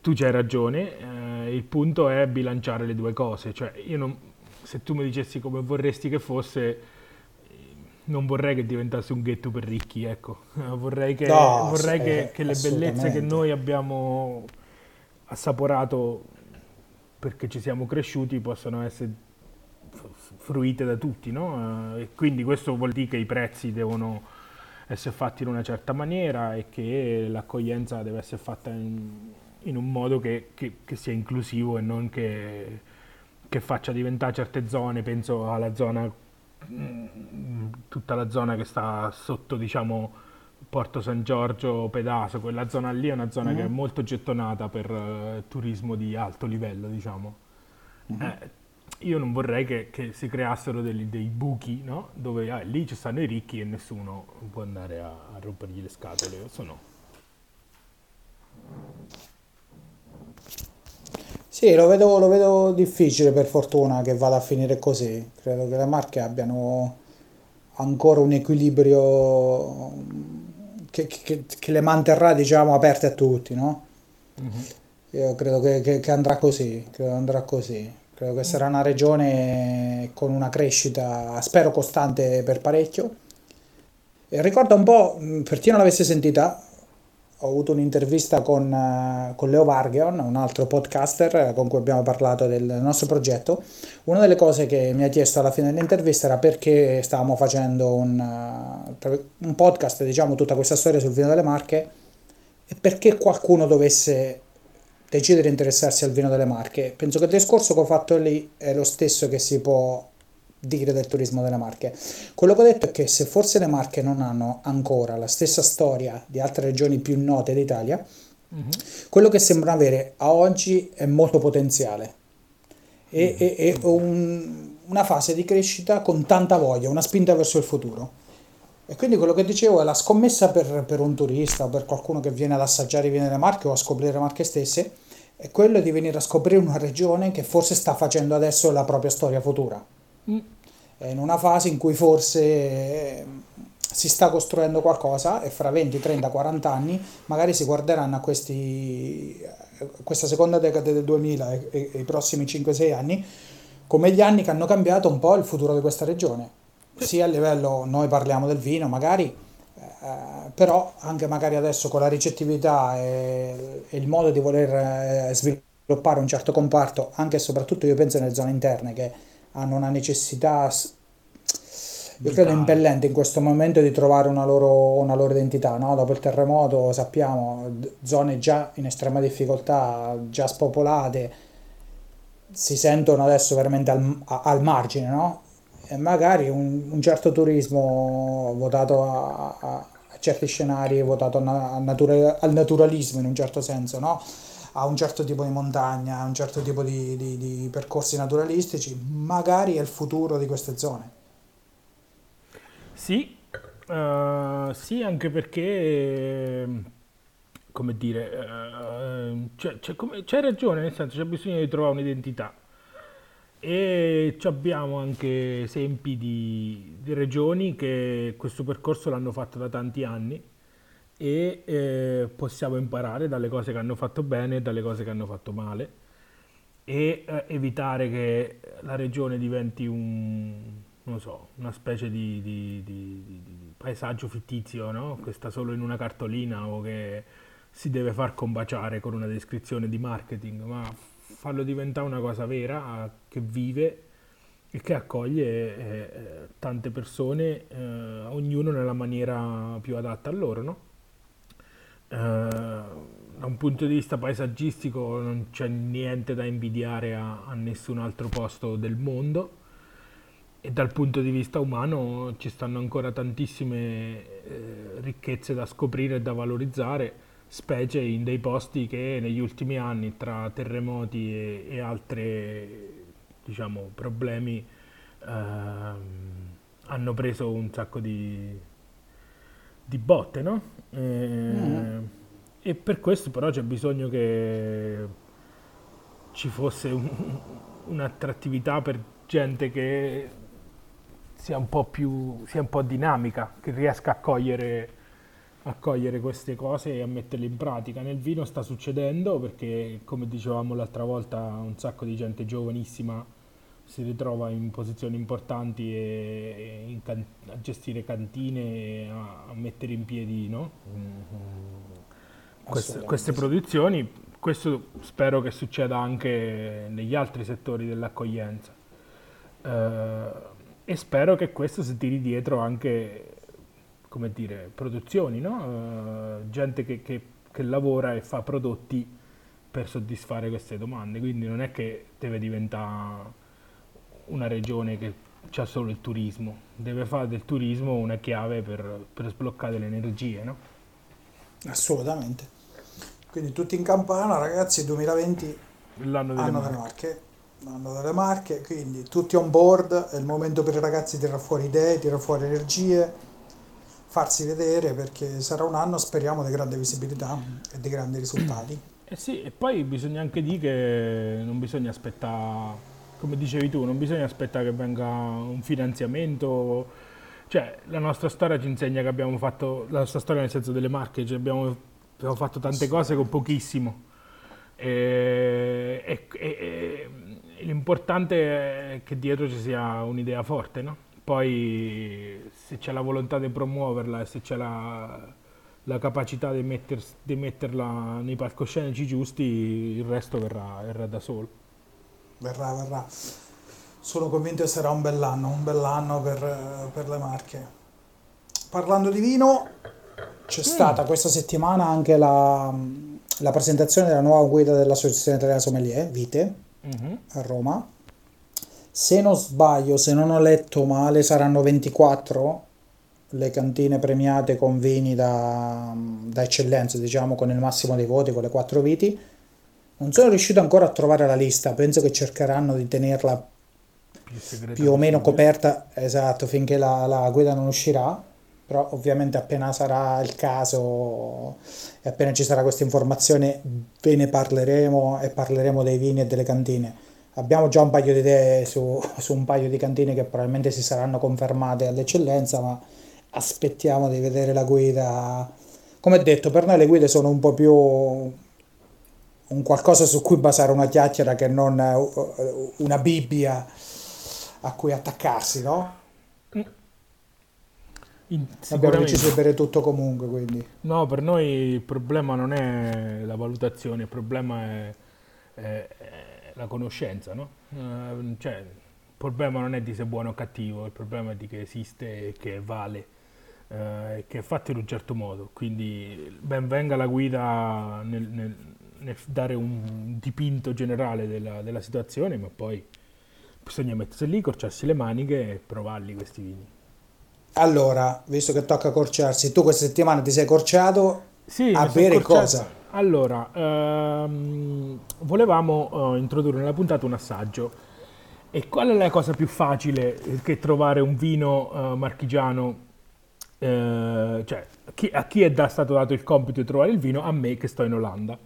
tu c'hai ragione, eh, il punto è bilanciare le due cose. Cioè, io non, se tu mi dicessi come vorresti che fosse, non vorrei che diventasse un ghetto per ricchi, ecco. vorrei che, no, vorrei che, eh, che le bellezze che noi abbiamo assaporato perché ci siamo cresciuti possono essere fruite da tutti, no? E quindi questo vuol dire che i prezzi devono essere fatti in una certa maniera e che l'accoglienza deve essere fatta in, in un modo che, che, che, sia inclusivo e non che, che, faccia diventare certe zone, penso alla zona, tutta la zona che sta sotto, diciamo, Porto San Giorgio, Pedaso, quella zona lì è una zona mm-hmm. che è molto gettonata per uh, turismo di alto livello, diciamo. Mm-hmm. Eh, io non vorrei che, che si creassero dei, dei buchi, no? Dove ah, lì ci stanno i ricchi e nessuno può andare a, a rompergli le scatole, o no. Sì, lo vedo, lo vedo difficile per fortuna che vada a finire così. Credo che le marche abbiano ancora un equilibrio che, che, che le manterrà diciamo aperte a tutti, no? Mm-hmm. Io credo che, che, andrà così, credo andrà così. Credo che sarà una regione con una crescita, spero costante per parecchio. E ricorda un po', per chi non l'avesse sentita, ho avuto un'intervista con, uh, con, Leo Vargeon, un altro podcaster con cui abbiamo parlato del nostro progetto. Una delle cose che mi ha chiesto alla fine dell'intervista era perché stavamo facendo un, uh, un podcast, diciamo, tutta questa storia sul vino delle Marche e perché qualcuno dovesse decidere di interessarsi al vino delle Marche. Penso che il discorso che ho fatto lì è lo stesso che si può dire del turismo delle Marche. Quello che ho detto è che se forse le Marche non hanno ancora la stessa storia di altre regioni più note d'Italia, uh-huh. quello che sembra avere a oggi è molto potenziale e, uh-huh. e, e un, una fase di crescita con tanta voglia, una spinta verso il futuro. E quindi quello che dicevo è la scommessa per, per un turista o per qualcuno che viene ad assaggiare i vini delle Marche o a scoprire le Marche stesse, è quello di venire a scoprire una regione che forse sta facendo adesso la propria storia futura. Mm in una fase in cui forse eh, si sta costruendo qualcosa e fra 20, 30, 40 anni magari si guarderanno a questi, questa seconda decade del 2000 e, e, e i prossimi 5-6 anni come gli anni che hanno cambiato un po' il futuro di questa regione. Sia a livello, noi parliamo del vino magari, eh, però anche magari adesso con la ricettività e, e il modo di voler eh, sviluppare un certo comparto, anche e soprattutto io penso nelle zone interne che hanno una necessità, io credo impellente in questo momento di trovare una loro, una loro identità, no? dopo il terremoto sappiamo, zone già in estrema difficoltà, già spopolate, si sentono adesso veramente al, al margine, no? E magari un, un certo turismo votato a, a, a certi scenari, votato a natura, al naturalismo in un certo senso, no? A un certo tipo di montagna, a un certo tipo di, di, di percorsi naturalistici, magari è il futuro di queste zone. Sì, uh, sì anche perché, come dire, uh, c'è, c'è, come, c'è, ragione, nel senso c'è bisogno di trovare un'identità. E abbiamo anche esempi di, di regioni che questo percorso l'hanno fatto da tanti anni e eh, possiamo imparare dalle cose che hanno fatto bene e dalle cose che hanno fatto male e eh, evitare che la regione diventi un, so, una specie di, di, di, di paesaggio fittizio no? che sta solo in una cartolina o che si deve far combaciare con una descrizione di marketing, ma farlo diventare una cosa vera che vive e che accoglie eh, eh tante persone, eh, ognuno nella maniera più adatta a loro. No? Eh, da un punto di vista paesaggistico non c'è niente da invidiare a, a, nessun altro posto del mondo e dal punto di vista umano ci stanno ancora tantissime eh, ricchezze da scoprire e da valorizzare specie in dei posti che negli ultimi anni tra terremoti e, e altri diciamo, problemi ehm, hanno preso un sacco di, di botte, no? E, mm. e, per questo però c'è bisogno che ci fosse un, un'attrattività per gente che sia un po' più sia un po' dinamica, che riesca a cogliere, a cogliere queste cose e a metterle in pratica. Nel vino sta succedendo perché, come dicevamo l'altra volta, un sacco di gente giovanissima si ritrova in posizioni importanti e, e can- a gestire cantine e a, a mettere in piedi no? mm-hmm. queste, queste produzioni. Questo spero che succeda anche negli altri settori dell'accoglienza. Uh, e spero che questo si tiri dietro anche, come dire, produzioni, no? uh, gente che, che, che, lavora e fa prodotti per soddisfare queste domande, quindi non è che deve diventare una regione che ha solo il turismo, deve fare del turismo una chiave per, per sbloccare le energie, no? Assolutamente. Quindi tutti in campana, ragazzi, 2020 l'anno delle, anno delle marche hanno delle marche, quindi tutti on board, è il momento per i ragazzi di tirare fuori idee, tirare fuori energie, farsi vedere perché sarà un anno, speriamo, di grande visibilità e di grandi risultati. Eh sì, e poi bisogna anche dire che non bisogna aspettare, come dicevi tu, non bisogna aspettare che venga un finanziamento, cioè la nostra storia ci insegna che abbiamo fatto, la nostra storia nel senso delle marche, cioè abbiamo, abbiamo fatto tante cose con pochissimo. E, e, e, l'importante è che dietro ci sia un'idea forte, no? Poi se c'è la volontà di promuoverla e se c'è la, la capacità di, metter, di, metterla nei palcoscenici giusti, il resto verrà, verrà, da solo. Verrà, verrà. Sono convinto che sarà un bell'anno, un bell'anno per, per le marche. Parlando di vino, c'è mm. stata questa settimana anche la, la presentazione della nuova guida dell'Associazione Italiana Sommelier, Vite, uh-huh. a Roma. Se non sbaglio, se non ho letto male, saranno 24 le cantine premiate con vini da, da eccellenza, diciamo con il massimo dei voti, con le quattro viti. Non sono riuscito ancora a trovare la lista, penso che cercheranno di tenerla più o meno coperta, esatto, finché la, la guida non uscirà però ovviamente appena sarà il caso e appena ci sarà questa informazione ve ne parleremo e parleremo dei vini e delle cantine. Abbiamo già un paio di idee su, su un paio di cantine che probabilmente si saranno confermate all'eccellenza, ma aspettiamo di vedere la guida. Come detto, per noi le guide sono un po' più un qualcosa su cui basare una chiacchiera che non una Bibbia a cui attaccarsi, no? In, Abbiamo di bere tutto comunque, quindi. No, per noi il problema non è la valutazione, il problema è, è, è la conoscenza, no? Uh, cioè, il problema non è di se è buono o cattivo, il problema è di che esiste e che vale, uh, che è fatto in un certo modo. Quindi ben venga la guida nel, nel dare un dipinto generale della, della situazione, ma poi bisogna mettersi lì, corciarsi le maniche e provarli questi vini. Allora, visto che tocca corciarsi, tu questa settimana ti sei corciato sì, a bere cosa? Allora, ehm, volevamo uh, introdurre nella puntata un assaggio. E qual è la cosa più facile che trovare un vino uh, marchigiano? Uh, cioè, chi, a chi è da, stato dato il compito di trovare il vino? A me che sto in Olanda.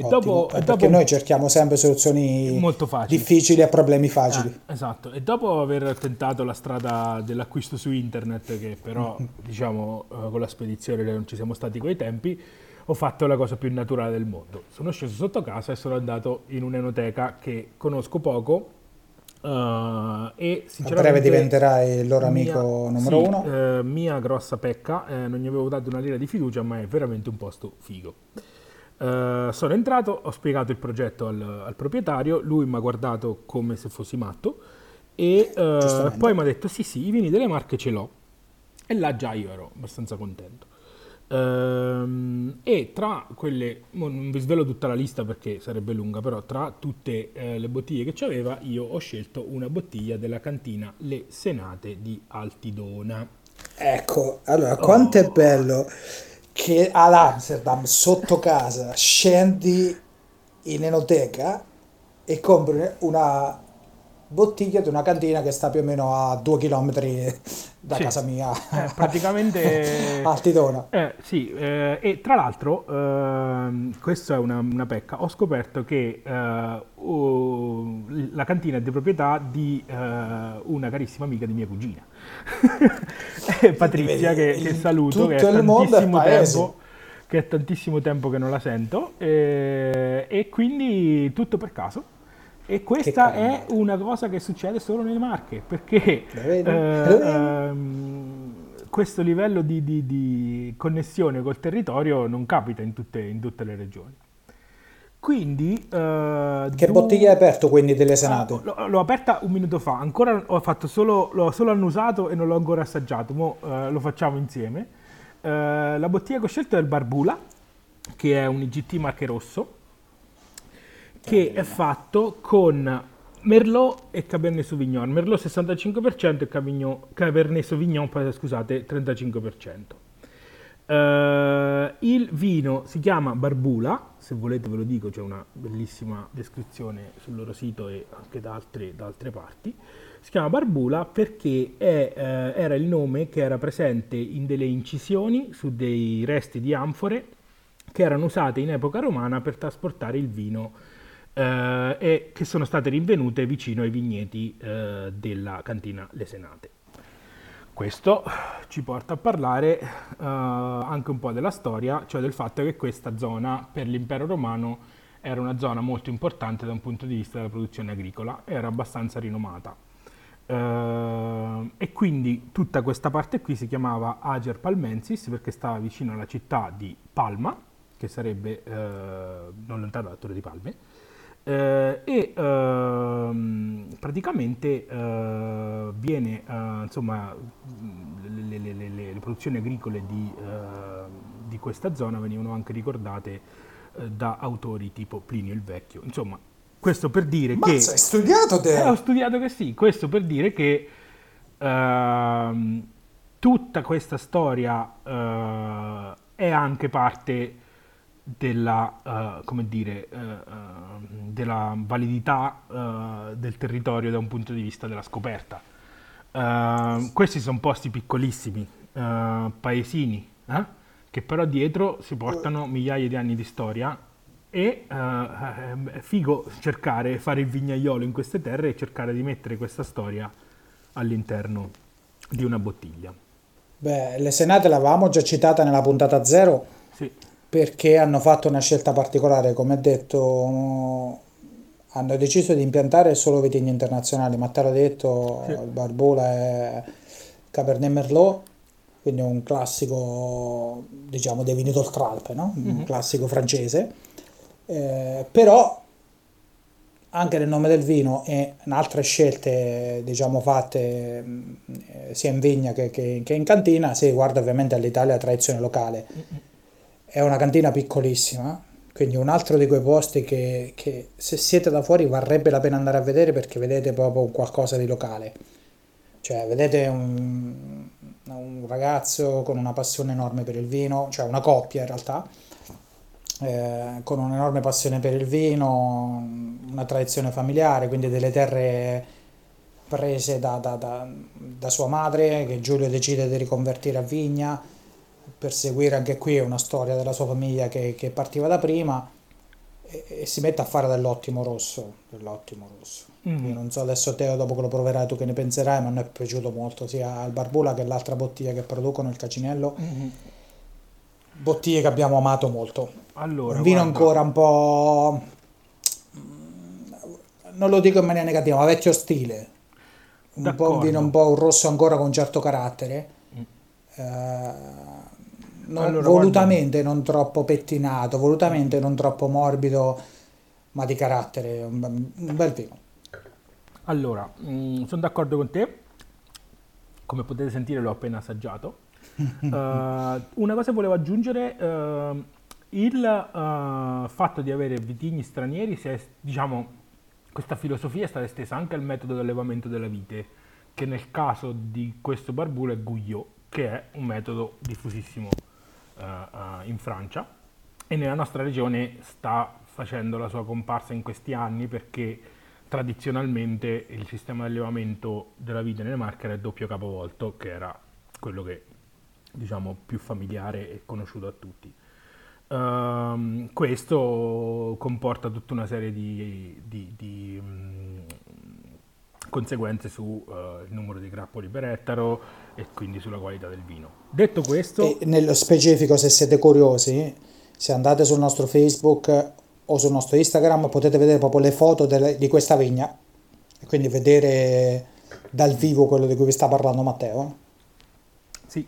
E dopo, perché dopo, noi cerchiamo sempre soluzioni difficili a problemi facili. Eh, esatto, e dopo aver tentato la strada dell'acquisto su internet, che però mm-hmm. diciamo uh, con la spedizione non ci siamo stati quei tempi, ho fatto la cosa più naturale del mondo. Sono sceso sotto casa e sono andato in un'enoteca che conosco poco, Uh, e sinceramente a breve diventerai il loro amico mia, numero sì, uno. Uh, mia grossa pecca, eh, non gli avevo dato una lira di fiducia, ma è veramente un posto figo. Uh, sono entrato, ho spiegato il progetto al, al proprietario, lui mi ha guardato come se fossi matto e uh, poi mi ha detto sì sì, i vini delle marche ce l'ho. E là già io ero abbastanza contento. Uh, e tra quelle, non vi svelo tutta la lista perché sarebbe lunga, però tra tutte uh, le bottiglie che c'aveva io ho scelto una bottiglia della cantina Le Senate di Altidona. Ecco, allora quanto oh. è bello che all'Amsterdam sotto casa scendi in enoteca e compri una bottiglia di una cantina che sta più o meno a due chilometri da Sì. casa mia. Eh, praticamente... a Altidona Eh, sì, eh, e tra l'altro, ehm, questa è una, una pecca, ho scoperto che oh, la cantina è di proprietà di eh, una carissima amica di mia cugina, Eh, Patrizia, che, che saluto, che è tantissimo tempo che è tantissimo tempo che non la sento, eh, e quindi tutto per caso. E questa è una cosa che succede solo nelle Marche, perché eh, questo livello di, di- di connessione col territorio non capita in tutte, in tutte le regioni. Quindi... eh, che du- bottiglia hai aperto quindi delle senate? Ah, l'ho, l'ho aperta un minuto fa, ancora ho fatto solo, l'ho solo annusato e non l'ho ancora assaggiato, mo eh, lo facciamo insieme. Eh, la bottiglia che ho scelto è il Barbula, che è un IGT marche rosso, che è fatto con Merlot e Cabernet Sauvignon. Merlot 65% e Cabernet Sauvignon, scusate, 35%. Eh, il vino si chiama Barbula, se volete ve lo dico, c'è una bellissima descrizione sul loro sito e anche da altre, da altre parti. Si chiama Barbula perché è, eh, era il nome che era presente in delle incisioni su dei resti di anfore che erano usate in epoca romana per trasportare il vino eh, e che sono state rinvenute vicino ai vigneti eh, della cantina Le Senate. Questo ci porta a parlare eh, anche un po' della storia, cioè del fatto che questa zona per l'impero romano era una zona molto importante da un punto di vista della produzione agricola, era abbastanza rinomata. Eh, e quindi tutta questa parte qui si chiamava Ager Palmensis perché stava vicino alla città di Palma, che sarebbe eh, non lontano dalla Torre di Palme, eh, e ehm, praticamente eh, viene, eh, insomma, le, le- le- le- produzioni agricole di, eh, di questa zona venivano anche ricordate eh, da autori tipo Plinio il Vecchio. Insomma, questo per dire che... Mazza, hai studiato te? Eh, ho studiato che sì, questo per dire che ehm, tutta questa storia è anche parte della, come dire, ehm, della validità eh, del territorio da un punto di vista della scoperta. Questi sono posti piccolissimi, paesini, eh, che però dietro si portano migliaia di anni di storia e è figo cercare, fare il vignaiolo in queste terre e cercare di mettere questa storia all'interno di una bottiglia. Beh, le senate l'avevamo già citata nella puntata zero Sì, perché hanno fatto una scelta particolare, come detto, hanno deciso di impiantare solo vitigni internazionali, ma te l'ho detto, Sì. il Barbola è Cabernet Merlot, quindi un classico, diciamo, dei vini d'Oltralpe, no? Un classico francese. Eh, però anche nel nome del vino e in altre scelte, diciamo, fatte mh, eh, sia in vigna che, che- che in cantina, si guarda ovviamente all'Italia tradizione locale. È una cantina piccolissima, quindi un altro di quei posti che, che se siete da fuori varrebbe la pena andare a vedere perché vedete proprio qualcosa di locale. Cioè, vedete un, un ragazzo con una passione enorme per il vino, cioè una coppia in realtà, eh, con un'enorme passione per il vino, una tradizione familiare, quindi delle terre prese da, da- da- da sua madre, che Giulio decide di riconvertire a vigna, per seguire anche qui una storia della sua famiglia che, che partiva da prima, e, e si mette a fare dell'ottimo rosso, dell'ottimo rosso. Io non so adesso Teo, dopo che lo proverai tu che ne penserai, ma a noi è piaciuto molto sia il Barbula che l'altra bottiglia che producono, il Cacinello, bottiglie che abbiamo amato molto. allora... Un vino guarda, ancora un po'... mm, non lo dico in maniera negativa, ma vecchio stile. Un po' un D'accordo. vino, un po' un rosso ancora con un certo carattere. Eh, non- Allora, volutamente non troppo pettinato, volutamente non troppo morbido, ma di carattere. Un, un bel vino. Allora, mm, sono d'accordo con te. Come potete sentire l'ho appena assaggiato. Eh, una cosa volevo aggiungere, eh, il eh, fatto di avere vitigni stranieri, si è, diciamo, questa filosofia è stata estesa anche al metodo di allevamento della vite, che nel caso di questo barbulo è Gouillot, che è un metodo diffusissimo uh, in Francia e nella nostra regione sta facendo la sua comparsa in questi anni perché tradizionalmente il sistema di allevamento della vite nelle Marche era il doppio capovolto, che era quello che diciamo più familiare e conosciuto a tutti. Uh, questo comporta tutta una serie di, di, di um, conseguenze sul uh, numero di grappoli per ettaro e quindi sulla qualità del vino. Detto questo... E nello specifico, se siete curiosi, se andate sul nostro Facebook o sul nostro Instagram potete vedere proprio le foto delle, di questa vigna e quindi vedere dal vivo quello di cui vi sta parlando Matteo. Sì.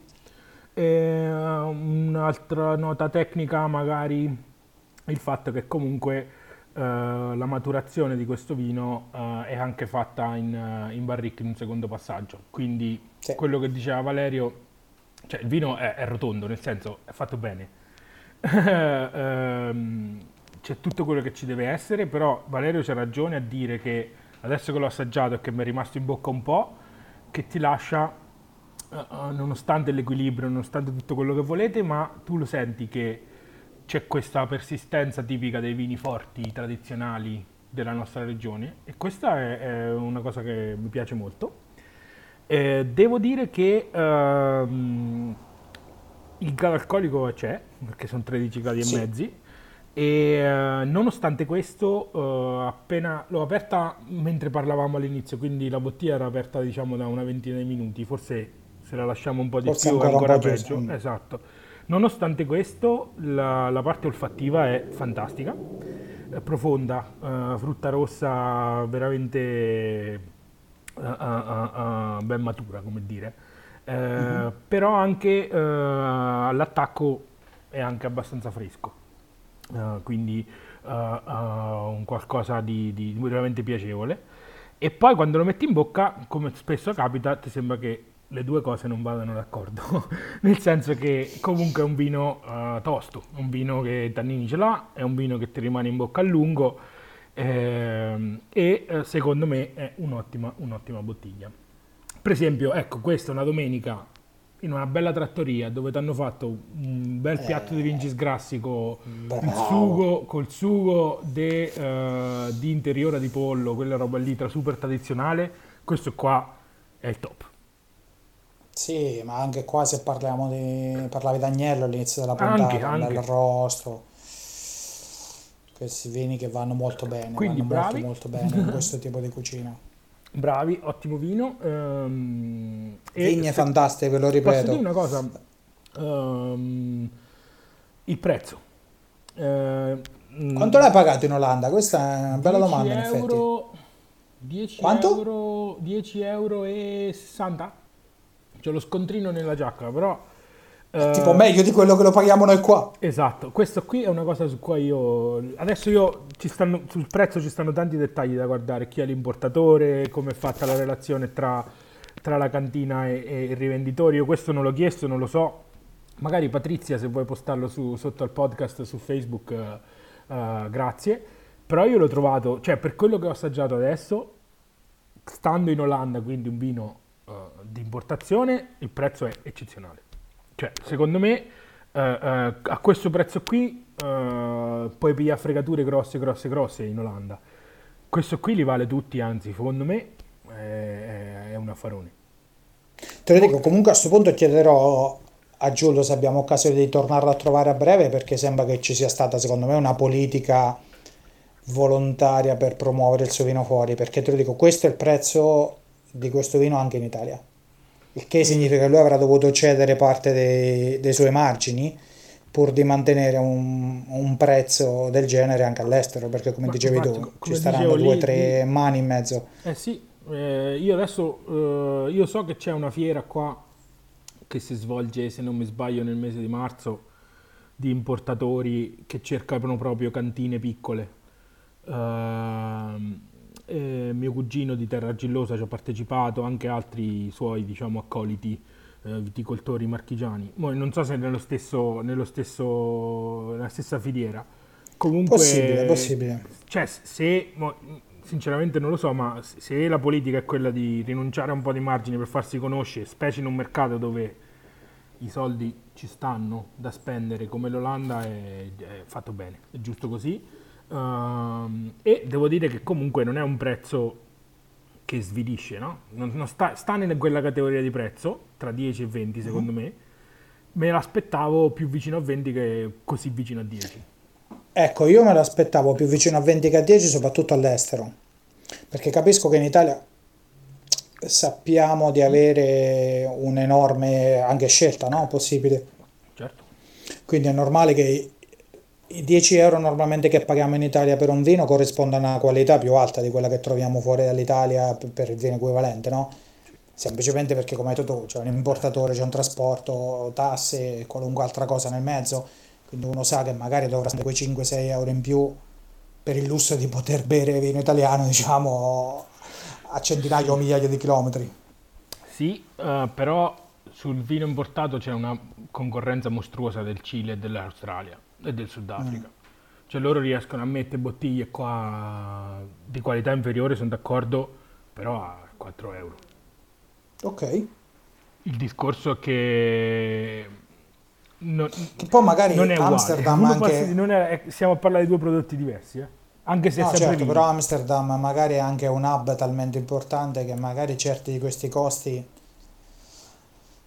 E, un'altra nota tecnica magari il fatto che comunque uh, la maturazione di questo vino uh, è anche fatta in, uh, in barrique in un secondo passaggio. Quindi sì. quello che diceva Valerio, cioè il vino è, è rotondo, nel senso è fatto bene. um, c'è tutto quello che ci deve essere, però Valerio c'ha ragione a dire che adesso che l'ho assaggiato e che mi è rimasto in bocca un po', che ti lascia, nonostante l'equilibrio, nonostante tutto quello che volete, ma tu lo senti che c'è questa persistenza tipica dei vini forti, tradizionali della nostra regione e questa è, è una cosa che mi piace molto. Eh, devo dire che uh, il grado alcolico c'è, perché sono 13 gradi sì. e mezzi, e uh, nonostante questo, uh, appena l'ho aperta mentre parlavamo all'inizio, quindi la bottiglia era aperta diciamo da una ventina di minuti, forse se la lasciamo un po' di forse più ancora, ancora peggio. Esatto. Nonostante questo, la, la, parte olfattiva è fantastica, è profonda, uh, frutta rossa veramente ben matura, come dire. Mm-hmm. Però anche all'attacco è anche abbastanza fresco uh, quindi uh, uh, un qualcosa di, di, veramente piacevole. E poi quando lo metti in bocca, come spesso capita, ti sembra che le due cose non vadano d'accordo, nel senso che comunque è un vino tosto, un vino che tannini ce l'ha, è un vino che ti rimane in bocca a lungo ehm, e secondo me è un'ottima, un'ottima bottiglia. Per esempio, ecco, questa è una domenica in una bella trattoria dove ti hanno fatto un bel eh, piatto di ringi sgrassi con il sugo, col sugo de, uh, di interiora di pollo, quella roba lì tra super tradizionale, questo qua è il top. Sì, ma anche qua se parliamo di... parlavi d'agnello all'inizio della puntata, anche, anche. dell'arrosto, questi vini che vanno molto bene, Quindi vanno bravi. molto, molto bene in questo tipo di cucina. Bravi, ottimo vino. Um, Vigne se, fantastiche, ve lo ripeto. Posso dire una cosa? Um, il prezzo. Uh, Quanto l'hai pagato in Olanda? Questa è una bella domanda euro, in effetti. 10 Quanto? Euro, 10 euro e 60? C'è lo scontrino nella giacca, però tipo meglio di quello che lo paghiamo noi qua. Esatto, questo qui è una cosa su cui io... Adesso io ci stanno, sul prezzo ci stanno tanti dettagli da guardare, chi è l'importatore, come è fatta la relazione tra, tra la cantina e, e, il rivenditore. Io questo non l'ho chiesto, non lo so. Magari Patrizia, se vuoi postarlo su, sotto al podcast su Facebook, uh, uh, grazie. Però io l'ho trovato, cioè per quello che ho assaggiato adesso, stando in Olanda, quindi un vino di importazione, il prezzo è eccezionale. Cioè, secondo me, uh, uh, a questo prezzo qui uh, puoi pigliare fregature grosse, grosse, grosse in Olanda. Questo qui li vale tutti, anzi, secondo me è, è un affarone. Te lo dico, comunque a questo punto chiederò a Giulio se abbiamo occasione di tornarlo a trovare a breve perché sembra che ci sia stata, secondo me, una politica volontaria per promuovere il suo vino fuori, perché te lo dico, questo è il prezzo di questo vino anche in Italia il che significa che lui avrà dovuto cedere parte dei, dei suoi margini pur di mantenere un, un, prezzo del genere anche all'estero, perché come Ma dicevi infatti, tu, come ci saranno due o tre mani in mezzo. Eh sì, eh, io adesso eh, io so che c'è una fiera qua che si svolge, se non mi sbaglio, nel mese di marzo di importatori che cercano proprio cantine piccole. Uh, eh, mio cugino di Terra Gillosa ci ha partecipato, anche altri suoi diciamo, accoliti eh, viticoltori marchigiani. Mo non so se nello stesso, nello stesso, nella stessa filiera. Comunque, possibile, possibile. Cioè, se, mo, sinceramente non lo so, ma se la politica è quella di rinunciare a un po' di margine per farsi conoscere, specie in un mercato dove i soldi ci stanno da spendere come l'Olanda è, è fatto bene, è giusto così. Uh, e devo dire che comunque non è un prezzo che svilisce, no? Non, non sta, sta in quella categoria di prezzo, tra 10 e 20 mhm. secondo mm-hmm. me. Me l'aspettavo più vicino a 20 che così vicino a 10. Ecco, io me l'aspettavo più vicino a 20 che a 10, soprattutto all'estero, perché capisco che in Italia sappiamo di avere un'enorme anche scelta no? possibile. Certo. Quindi è normale che i 10 euro normalmente che paghiamo in Italia per un vino corrispondano a una qualità più alta di quella che troviamo fuori dall'Italia per il vino equivalente, no? Semplicemente perché, come hai detto tu, c'è un importatore, c'è un trasporto, tasse e qualunque altra cosa nel mezzo, quindi uno sa che magari dovrà spendere quei 5-6 euro in più per il lusso di poter bere vino italiano, diciamo, a centinaia o migliaia di chilometri. Sì, uh, però sul vino importato c'è una concorrenza mostruosa del Cile e dell'Australia e del Sudafrica. Mm. Cioè loro riescono a mettere bottiglie qua di qualità inferiore, sono d'accordo, però a 4 euro. Ok. Il discorso è che... Non, che poi magari non è Amsterdam anche... Non è, stiamo a parlare di due prodotti diversi, eh? Anche se no, è certo, però Amsterdam magari è anche un hub talmente importante che magari certi di questi costi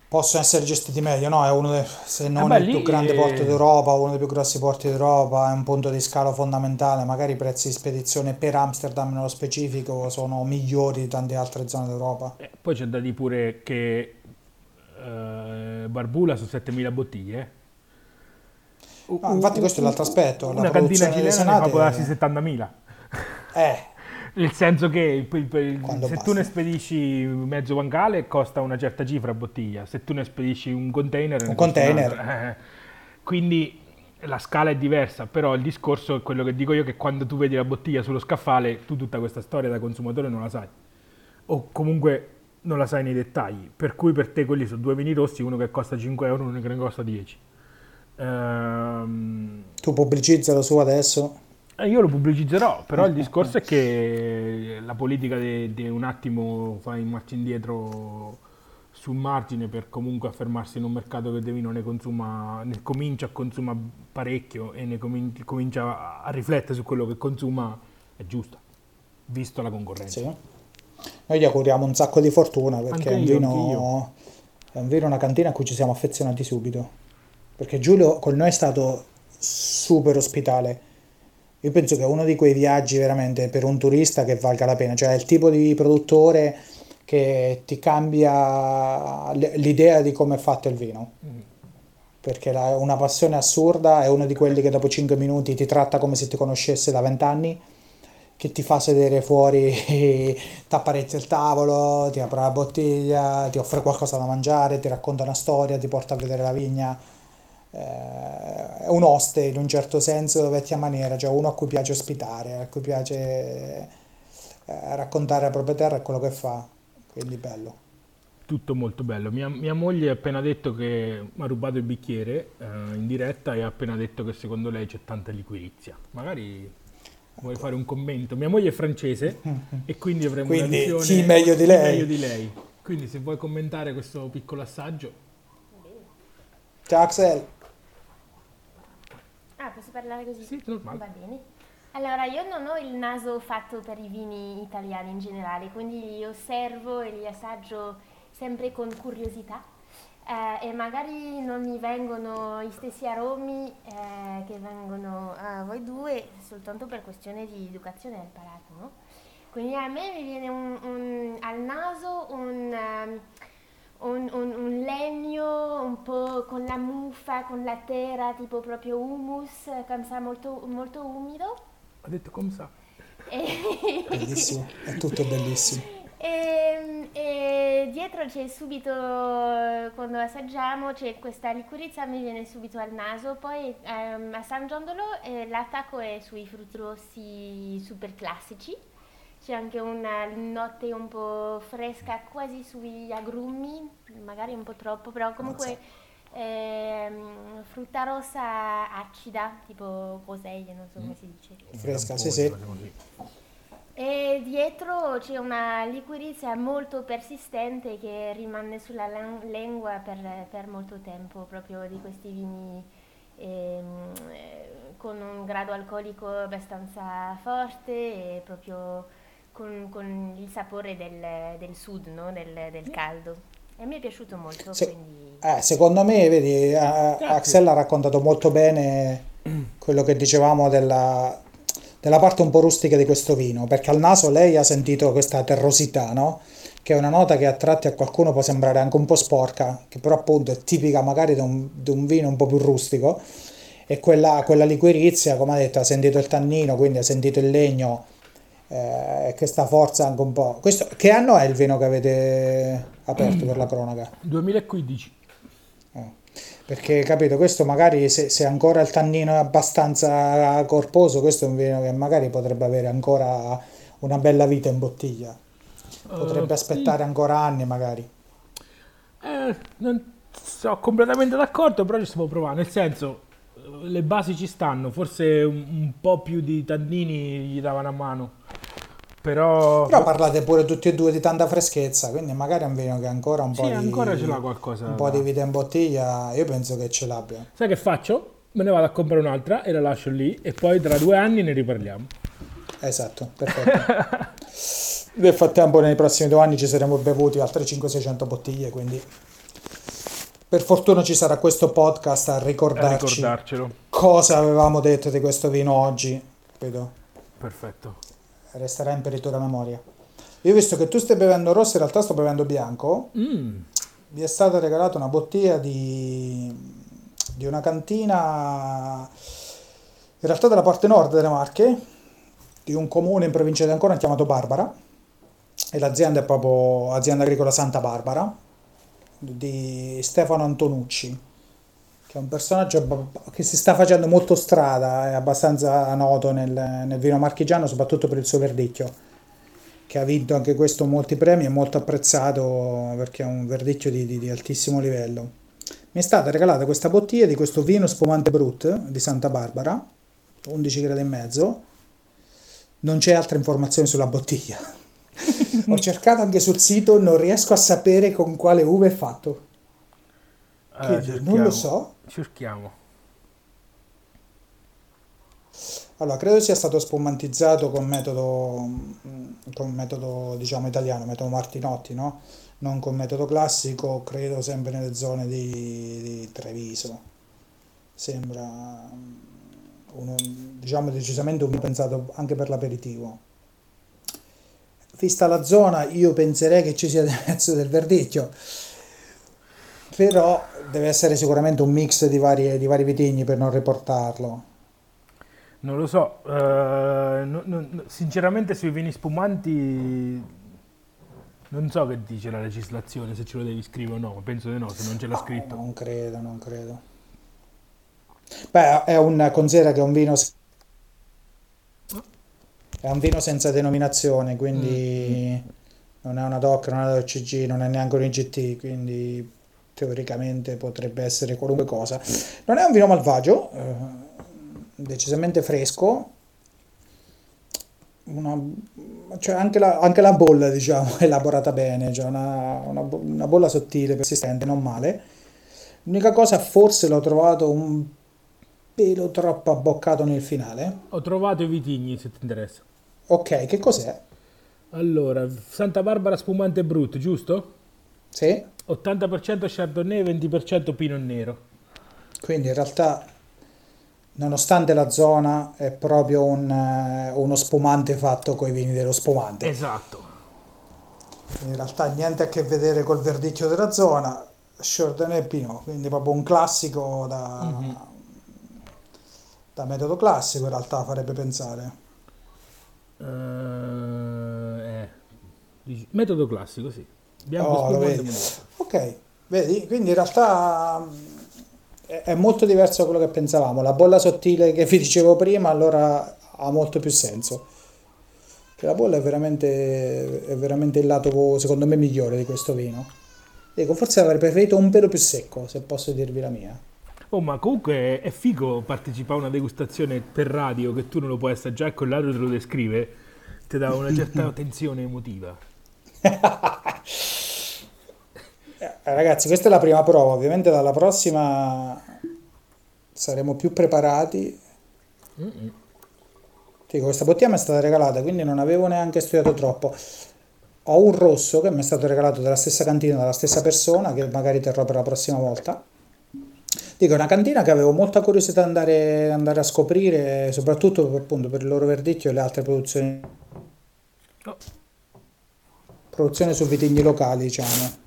possono essere gestiti meglio, no? È uno dei, se non eh beh, il più grande è... porto d'Europa, uno dei più grossi porti d'Europa, è un punto di scalo fondamentale, magari i prezzi di spedizione per Amsterdam nello specifico sono migliori di tante altre zone d'Europa. Eh, poi c'è da dire pure che eh, Barbula su 7000 bottiglie. No, infatti questo è l'altro aspetto. Una cantina cilena ne fa quasi 70.000. Eh, nel senso che il, il, se basta. tu ne spedisci mezzo bancale costa una certa cifra a bottiglia, se tu ne spedisci un container... Un container. Eh, quindi la scala è diversa, però il discorso è quello che dico io che quando tu vedi la bottiglia sullo scaffale, tu tutta questa storia da consumatore non la sai. O comunque non la sai nei dettagli. Per cui per te quelli sono due vini rossi, uno che costa 5 euro e uno che ne costa 10. Ehm... Tu pubblicizzalo su adesso? Eh, io lo pubblicizzerò, però il discorso è che la politica di un attimo fa in marcia indietro sul margine per comunque affermarsi in un mercato che De Vino ne consuma, ne comincia a consumare parecchio e ne comin- comincia a riflettere su quello che consuma è giusta, visto la concorrenza. Sì. Noi gli auguriamo un sacco di fortuna perché è un, vino, è un vino, una cantina a cui ci siamo affezionati subito. Perché Giulio con noi è stato super ospitale io penso che è uno di quei viaggi veramente per un turista che valga la pena, cioè è il tipo di produttore che ti cambia l'idea di come è fatto il vino. Perché è una passione assurda, è uno di quelli che dopo 5 minuti ti tratta come se ti conoscesse da 20 anni, che ti fa sedere fuori, ti apparezza il tavolo, ti apre la bottiglia, ti offre qualcosa da mangiare, ti racconta una storia, ti porta a vedere la vigna è un oste in un certo senso vecchia maniera, cioè uno a cui piace ospitare, a cui piace eh, raccontare la propria terra e quello che fa, quindi bello. Tutto molto bello. Mia, mia moglie ha appena detto che mi ha rubato il bicchiere eh, in diretta e ha appena detto che secondo lei c'è tanta liquirizia. Magari vuoi fare un commento? Mia moglie è francese e quindi avremo quindi, una visione chi meglio di lei. meglio di lei. Quindi se vuoi commentare questo piccolo assaggio. Ciao Axel. Posso parlare così? Sì, normale. Va bene. Allora, io non ho il naso fatto per i vini italiani in generale, quindi li osservo e li assaggio sempre con curiosità eh, e magari non mi vengono gli stessi aromi eh, che vengono a voi due soltanto per questione di educazione al palato, no? Quindi a me mi viene un, un, al naso un... Um, un, un, un, legno un po' con la muffa, con la terra, tipo proprio humus, come molto, molto umido. Ha detto come sa. Bellissimo, è tutto bellissimo. E, ehm, e, dietro c'è subito, quando assaggiamo, c'è questa liquirizia, mi viene subito al naso, poi um, assaggiandolo eh, l'attacco è sui frutti rossi super classici c'è anche una notte un po' fresca quasi sugli agrumi, magari un po' troppo, però comunque ehm, frutta rossa acida, tipo coseglie, non so come si dice. Fresca, sì sì. E dietro c'è una liquirizia molto persistente che rimane sulla lingua per, per molto tempo, proprio di questi vini ehm, eh, con un grado alcolico abbastanza forte e proprio con, con il sapore del, del sud, no? del, del caldo. E mi è piaciuto molto, Se- quindi... eh, secondo me, vedi, eh, Axel ha raccontato molto bene quello che dicevamo della, della parte un po' rustica di questo vino, perché al naso lei ha sentito questa terrosità, no? Che è una nota che a tratti a qualcuno può sembrare anche un po' sporca, che però appunto è tipica magari di un, di un vino un po' più rustico. E quella, quella liquirizia, come ha detto, ha sentito il tannino, quindi ha sentito il legno, eh, questa forza anche un po'. Questo, che anno è il vino che avete aperto per la cronaca? 2015. Eh, Perché capito, questo magari se, se ancora il tannino è abbastanza corposo, questo è un vino che magari potrebbe avere ancora una bella vita in bottiglia. Potrebbe Eh, aspettare ancora anni magari. Eh, non sono completamente d'accordo, però ci stiamo provando. Nel senso, eh, le basi ci stanno, forse un, un po' più di tannini gli davano a mano. Però, Però parlate pure tutti e due di tanta freschezza, quindi magari è un vino che ancora un po' sì, di, ancora ce l'ha qualcosa. un po' di vita in bottiglia, io penso che ce l'abbia. Sai che faccio? Me ne vado a comprare un'altra e la lascio lì e poi tra due anni ne riparliamo. Esatto, perfetto. Nel frattempo nei prossimi due anni ci saremo bevuti altre 500-600 bottiglie, quindi per fortuna ci sarà questo podcast a A ricordarci ricordarcelo. cosa avevamo detto di questo vino oggi. Vedo, Perfetto. resterà imperito la memoria. Io visto che tu stai bevendo rosso, in realtà sto bevendo bianco. Mm, Vi è stata regalata una bottiglia di, di una cantina, in realtà della parte nord delle Marche, di un comune in provincia di Ancona chiamato Barbara, e l'azienda è proprio azienda agricola Santa Barbara, di Stefano Antonucci, che è un personaggio che si sta facendo molto strada, è abbastanza noto nel, nel vino marchigiano, soprattutto per il suo verdicchio che ha vinto anche questo molti premi, è molto apprezzato perché è un verdicchio di, di- di altissimo livello. Mi è stata regalata questa bottiglia di questo vino spumante brut di Santa Barbara, 11 gradi e mezzo. Non c'è altra informazione sulla bottiglia. Ho cercato anche sul sito, non riesco a sapere con quale uva è fatto. eh, Quindi non lo so. Cerchiamo. Allora, credo sia stato spumantizzato con metodo, con metodo diciamo italiano, metodo Martinotti, no? Non con metodo classico, credo sempre nelle zone di, di Treviso. Sembra mm, uno, diciamo decisamente un pensato anche per l'aperitivo. Vista la zona, io penserei che ci sia del mezzo del verdicchio, però deve essere sicuramente un mix di vari, di vari vitigni per non riportarlo. Non lo so, eh, no- no- sinceramente sui vini spumanti non so che dice la legislazione, se ce lo devi scrivere o no, penso di no, se non ce l'ha No, scritto. Non credo, non credo. Beh, è un considera che è un vino è un vino senza denominazione, quindi non è una DOC, non è una OCG, non è neanche un IGT, quindi teoricamente potrebbe essere qualunque cosa. Non è un vino malvagio, eh, decisamente fresco. Una, cioè anche la, anche la bolla, diciamo, è elaborata bene, cioè una, una una bolla sottile, persistente, non male. L'unica cosa, forse l'ho trovato un pelo troppo abboccato nel finale. Ho trovato i vitigni se ti interessa. Ok, che cos'è? Allora, Santa Barbara spumante brut, giusto? Sì? 80% Chardonnay, 20% Pinot Nero. Quindi in realtà, nonostante la zona, è proprio un, eh, uno spumante fatto con i vini dello spumante. Esatto. In realtà niente a che vedere col verdicchio della zona, Chardonnay e Pinot, quindi proprio un classico da, da metodo classico in realtà farebbe pensare. Eh, eh, dici- metodo classico, sì. Bianco Oh, spumante vedi. Ok, vedi? Quindi in realtà mh, è, è molto diverso da quello che pensavamo. La bolla sottile che vi dicevo prima allora ha molto più senso. Che la bolla è veramente, è veramente il lato, secondo me, migliore di questo vino. Dico, forse avrei preferito un pelo più secco, se posso dirvi la mia. Oh, ma comunque è figo partecipare a una degustazione per radio che tu non lo puoi assaggiare e quell'altro te lo descrive. Ti dà una certa tensione emotiva. Eh, Ragazzi, questa è la prima prova, ovviamente dalla prossima saremo più preparati. Mm-mm. Dico, questa bottiglia mi è stata regalata, quindi non avevo neanche studiato troppo. Ho un rosso che mi è stato regalato dalla stessa cantina, dalla stessa persona, che magari terrò per la prossima volta. Dico, è una cantina che avevo molta curiosità di andare, andare a scoprire, soprattutto appunto per il loro verdicchio e le altre produzioni, Oh, produzioni su vitigni locali, diciamo.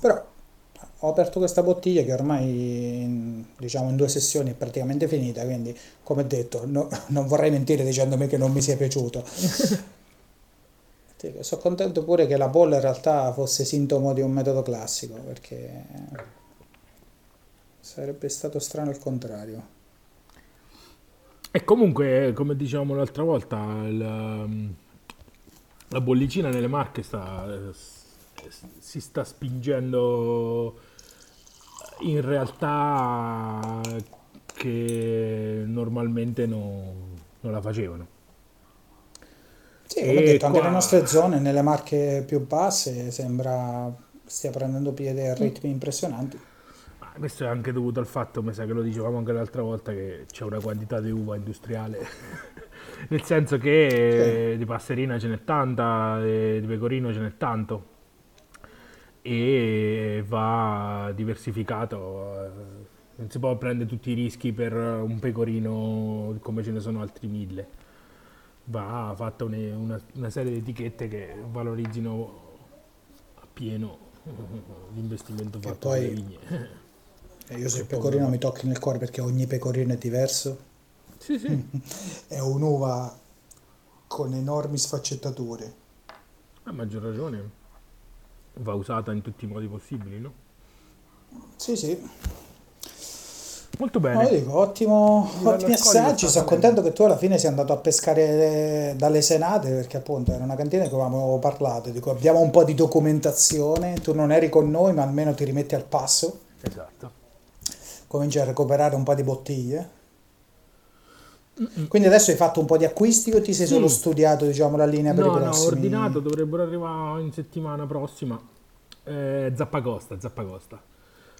Però ho aperto questa bottiglia che ormai, in- diciamo, in due sessioni è praticamente finita, quindi, come detto, no- non vorrei mentire dicendomi che non mi sia piaciuto. Sono contento pure che la bolla in realtà fosse sintomo di un metodo classico, perché sarebbe stato strano il contrario. E comunque, come dicevamo l'altra volta, il, la bollicina nelle Marche sta, si sta spingendo in realtà che normalmente non, non la facevano. Sì, come ho detto, anche qua- nelle nostre zone, nelle marche più basse, sembra stia prendendo piede a ritmi impressionanti. Questo è anche dovuto al fatto, mi sa che lo dicevamo anche l'altra volta, che c'è una quantità di uva industriale. Nel senso che di passerina ce n'è tanta, e di pecorino ce n'è tanto. E va diversificato. eh, Non si può prendere tutti i rischi per un pecorino come ce ne sono altri mille. Va fatta una, una serie di etichette che valorizzino appieno l'investimento fatto poi- dalle vigne. E io sul Che poi- pecorino mi tocchi nel cuore perché ogni pecorino è diverso. Sì, sì. È un'uva con enormi sfaccettature. A maggior ragione. Va usata in tutti i modi possibili, no? Sì, sì. Molto No, bene. dico, ottimo, ottimi assaggi. Sono contento che tu alla fine sia andato a pescare le- dalle senate perché appunto era una cantina che avevamo parlato. Dico, abbiamo un po' di documentazione. Tu non eri con noi, ma almeno ti rimetti al passo. Esatto. Cominci a recuperare un po' di bottiglie. Quindi adesso hai fatto un po' di acquisti o ti sei solo Sì. studiato, diciamo, la linea per i No, no, ho prossimi? ordinato, dovrebbero arrivare in settimana prossima. Eh, Zappacosta, Zappacosta.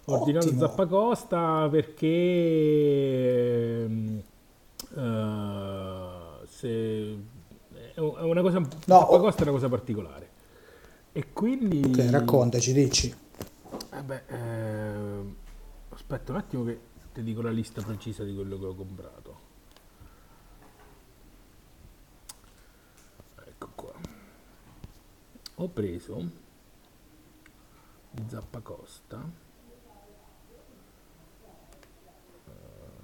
Ho ordinato. Zappacosta perché eh, se, è un- è una cosa, Zappacosta è una cosa particolare. E quindi... Ok, raccontaci, dici. Eh beh, ehm, aspetta un attimo che ti dico la lista precisa di quello che ho comprato. Ecco qua. Ho preso di Zappacosta eh,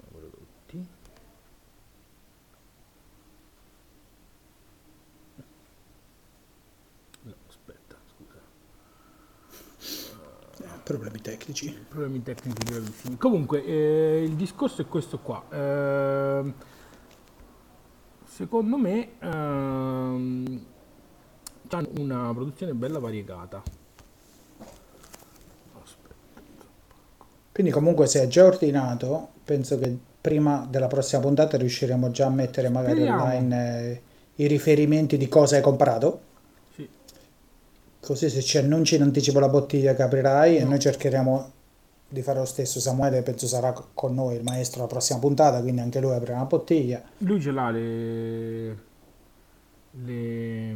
prodotti. No, aspetta, scusa. Problemi tecnici. Problemi tecnici gravissimi. Comunque, eh, il discorso è questo qua. Ehm, secondo me ehm, hanno una produzione bella variegata. Aspetta. Quindi comunque se è già ordinato, penso che prima della prossima puntata riusciremo già a mettere magari Speriamo. online eh, i riferimenti di cosa hai comprato. Sì, Così se ci annunci in anticipo la bottiglia che aprirai e noi cercheremo di fare lo stesso. Samuele penso sarà co- con noi il maestro la prossima puntata, quindi anche lui aprirà una bottiglia. lui ce l'ha le, le,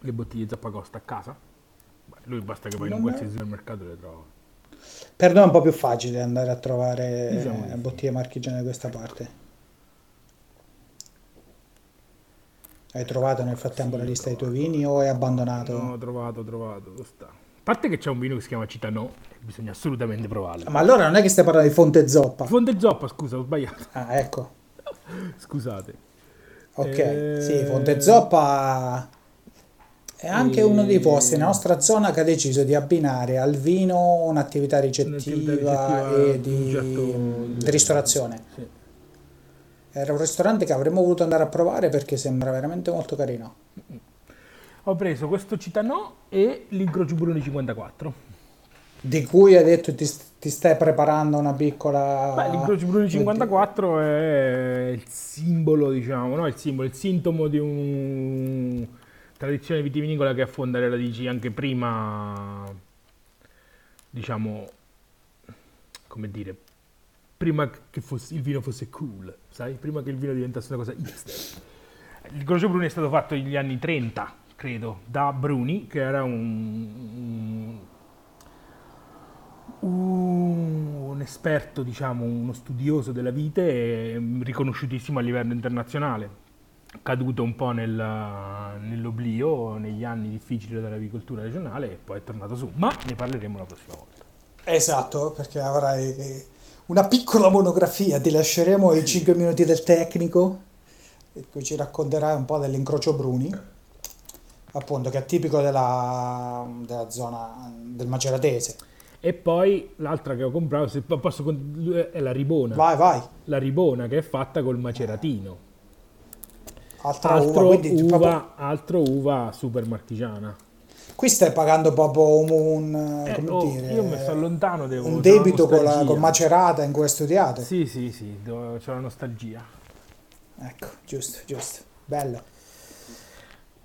le bottiglie Zappacosta a casa. Lui basta che vai in un Non è- qualsiasi supermercato e le trova. Per noi è un po' più facile andare a trovare Diciamo di eh, bottiglie marchigiane da questa parte. Hai trovato nel frattempo Sì, la lista dei tuoi vini o hai abbandonato? No, ho trovato, ho trovato. dove sta? A parte che c'è un vino che si chiama Citano, e bisogna assolutamente provarlo. Ma allora non è che stai parlando di Fonte Zoppa? Fonte Zoppa, scusa, ho sbagliato. Ah, ecco. Scusate. Ok, Eh, sì, Fonte Zoppa è anche eh, uno dei posti nella nostra zona che ha deciso di abbinare al vino un'attività ricettiva, Un'attività ricettiva e di, certo di ristorazione. Sì. Era un ristorante che avremmo voluto andare a provare perché sembra veramente molto carino. Ho preso questo Citano e l'Incrocio Bruni 54. di cui hai detto ti, ti stai preparando una piccola... Beh, l'incrocio Bruni 54 è il simbolo, diciamo, no? il simbolo, il sintomo di una tradizione vitivinicola che affonda le radici anche prima, diciamo, come dire, prima che fosse, il vino fosse cool, sai? Prima che il vino diventasse una cosa hipster. Il Croce Bruni è stato fatto negli anni 30, credo, da Bruni, che era un, un, un esperto, diciamo, uno studioso della vite, riconosciutissimo a livello internazionale, caduto un po' nel, nell'oblio negli anni difficili dell'agricoltura regionale e poi è tornato su, ma ne parleremo la prossima volta. Esatto, perché avrai una piccola monografia, ti lasceremo i 5 minuti del tecnico e poi ci racconterai un po' dell'incrocio Bruni, appunto che è tipico della, della zona del Maceratese. E poi l'altra che ho comprato, se posso, è la ribona. Vai, vai. La ribona che è fatta col maceratino. Altra altro uva, quindi uva, proprio- altro uva super marchigiana. Qui stai pagando proprio un, un- Eh, come oh, dire, io mi sto lontano, devo- un debito con, la, con Macerata in cui hai studiato. Sì, sì, sì, devo- c'ho la nostalgia. Ecco, giusto, giusto. Bello.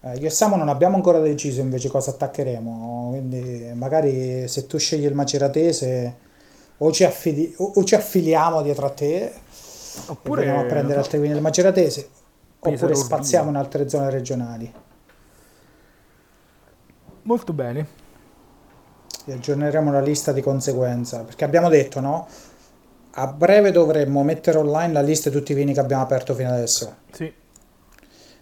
Eh, io e Samu non abbiamo ancora deciso invece cosa attaccheremo, quindi magari se tu scegli il maceratese o ci, affidi- o- o ci affiliamo dietro a te Oppure andiamo a prendere so, altri vini del maceratese, oppure spaziamo in altre zone regionali. Molto bene. E aggiorneremo la lista di conseguenza, perché abbiamo detto, no? A breve dovremmo mettere online la lista di tutti i vini che abbiamo aperto fino adesso. Sì,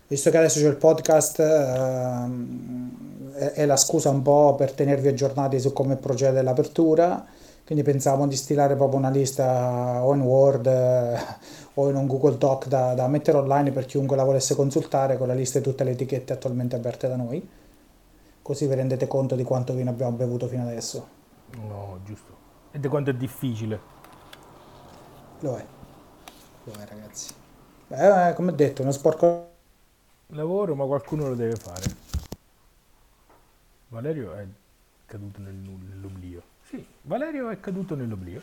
Visto che adesso c'è il podcast, ehm, è, è la scusa un po' per tenervi aggiornati su come procede l'apertura, quindi pensavamo di stilare proprio una lista o in Word eh, o in un Google Doc da, da mettere online per chiunque la volesse consultare con la lista di tutte le etichette attualmente aperte da noi, così vi rendete conto di quanto vino abbiamo bevuto fino adesso. no, giusto. E di quanto è difficile. Lo è, lo è ragazzi. Beh, eh, come detto, uno sporco Lavoro, ma qualcuno lo deve fare. Valerio è caduto nel- nell'oblio. Sì, Valerio è caduto nell'oblio.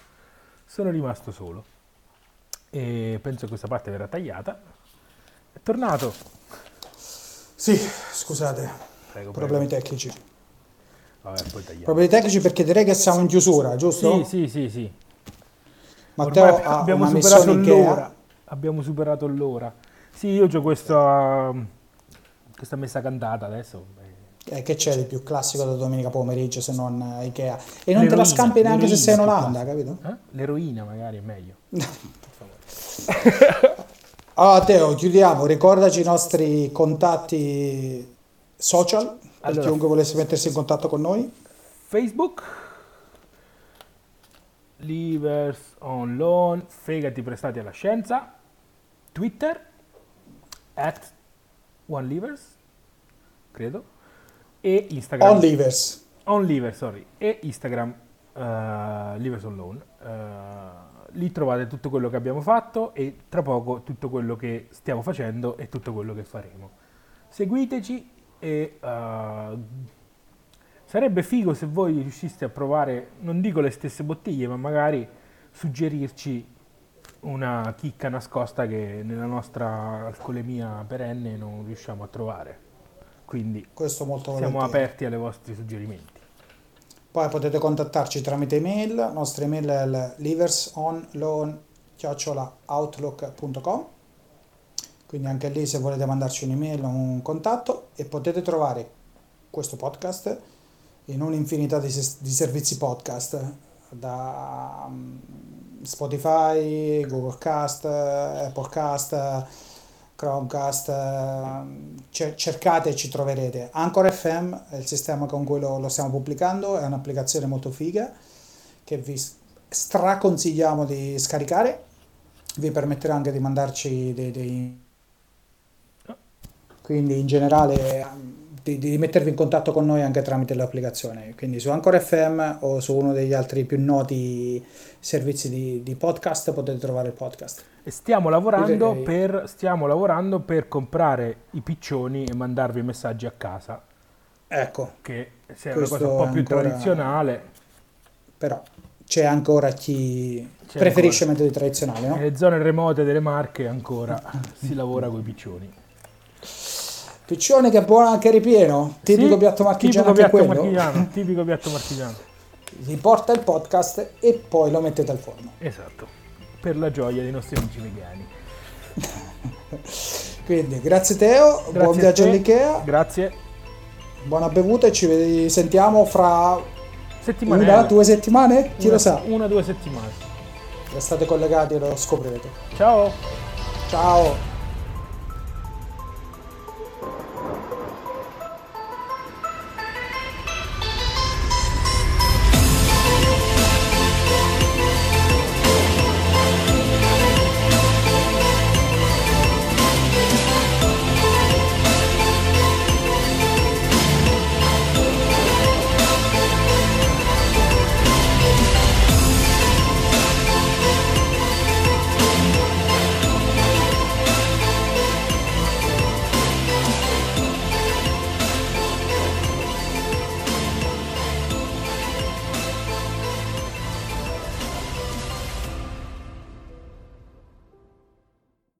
Sono rimasto solo. E penso che questa parte verrà tagliata. È tornato. Sì, scusate, Prego, problemi prego. tecnici. Vabbè, poi tagliamo. Problemi tecnici perché direi che siamo in chiusura, giusto? Sì, sì, sì, sì. Matteo Ormai ha abbiamo una superato l'ora. Abbiamo superato l'ora. Sì, io ho questa, questa messa cantata adesso. Eh, che c'è di più classico da domenica pomeriggio se non Ikea? E non te la L'eroina, scampi neanche se sei in l'eroina, Olanda, capito? Eh? L'eroina magari è meglio. Allora, Teo, chiudiamo. Ricordaci i nostri contatti social per Allora. chiunque volesse mettersi in contatto con noi. Facebook, Livers on Loan, fegati prestati alla scienza, Twitter, at OneLivers, credo, e Instagram. On Livers. On Liver, sorry, e Instagram eh, Livers on Loan. Eh, lì trovate tutto quello che abbiamo fatto e tra poco tutto quello che stiamo facendo e tutto quello che faremo. Seguiteci e eh, sarebbe figo se voi riusciste a provare, non dico le stesse bottiglie, ma magari suggerirci una chicca nascosta che nella nostra alcolemia perenne non riusciamo a trovare. Quindi Questo molto siamo volentieri. aperti ai vostri suggerimenti. Poi potete contattarci tramite email, la nostra email è liversonloan.outlook.com quindi anche lì se volete mandarci un'email o un contatto e potete trovare questo podcast in un'infinità di, di servizi podcast da mm, Spotify, Google Cast, Apple Cast, Chromecast, cer- cercate e ci troverete. Anchor FM è il sistema con cui lo, lo stiamo pubblicando, è un'applicazione molto figa che vi straconsigliamo di scaricare, vi permetterà anche di mandarci dei, dei- quindi in generale di, di mettervi in contatto con noi anche tramite l'applicazione, quindi su Anchor FM o su uno degli altri più noti servizi di, di podcast potete trovare il podcast. E stiamo lavorando, Direi- per, stiamo lavorando per comprare i piccioni e mandarvi i messaggi a casa, Ecco, che è una cosa un po' più ancora- tradizionale. però c'è ancora chi C'è preferisce ancora. metodi tradizionali, no? Nelle zone remote delle Marche ancora si lavora con i piccioni. Piccione che è buono anche ripieno, tipico Sì, piatto marchigiano tipico piatto quello. marchigiano, tipico piatto marchigiano. Vi porta il podcast e poi lo mettete al forno. Esatto. Per la gioia dei nostri amici vegani. Quindi grazie Teo, Grazie buon viaggio te. all'Ikea, Grazie. buona bevuta e ci sentiamo fra una, due settimane? Chi Una- lo sa? Una due settimane. Restate collegati e lo scoprirete. Ciao. Ciao!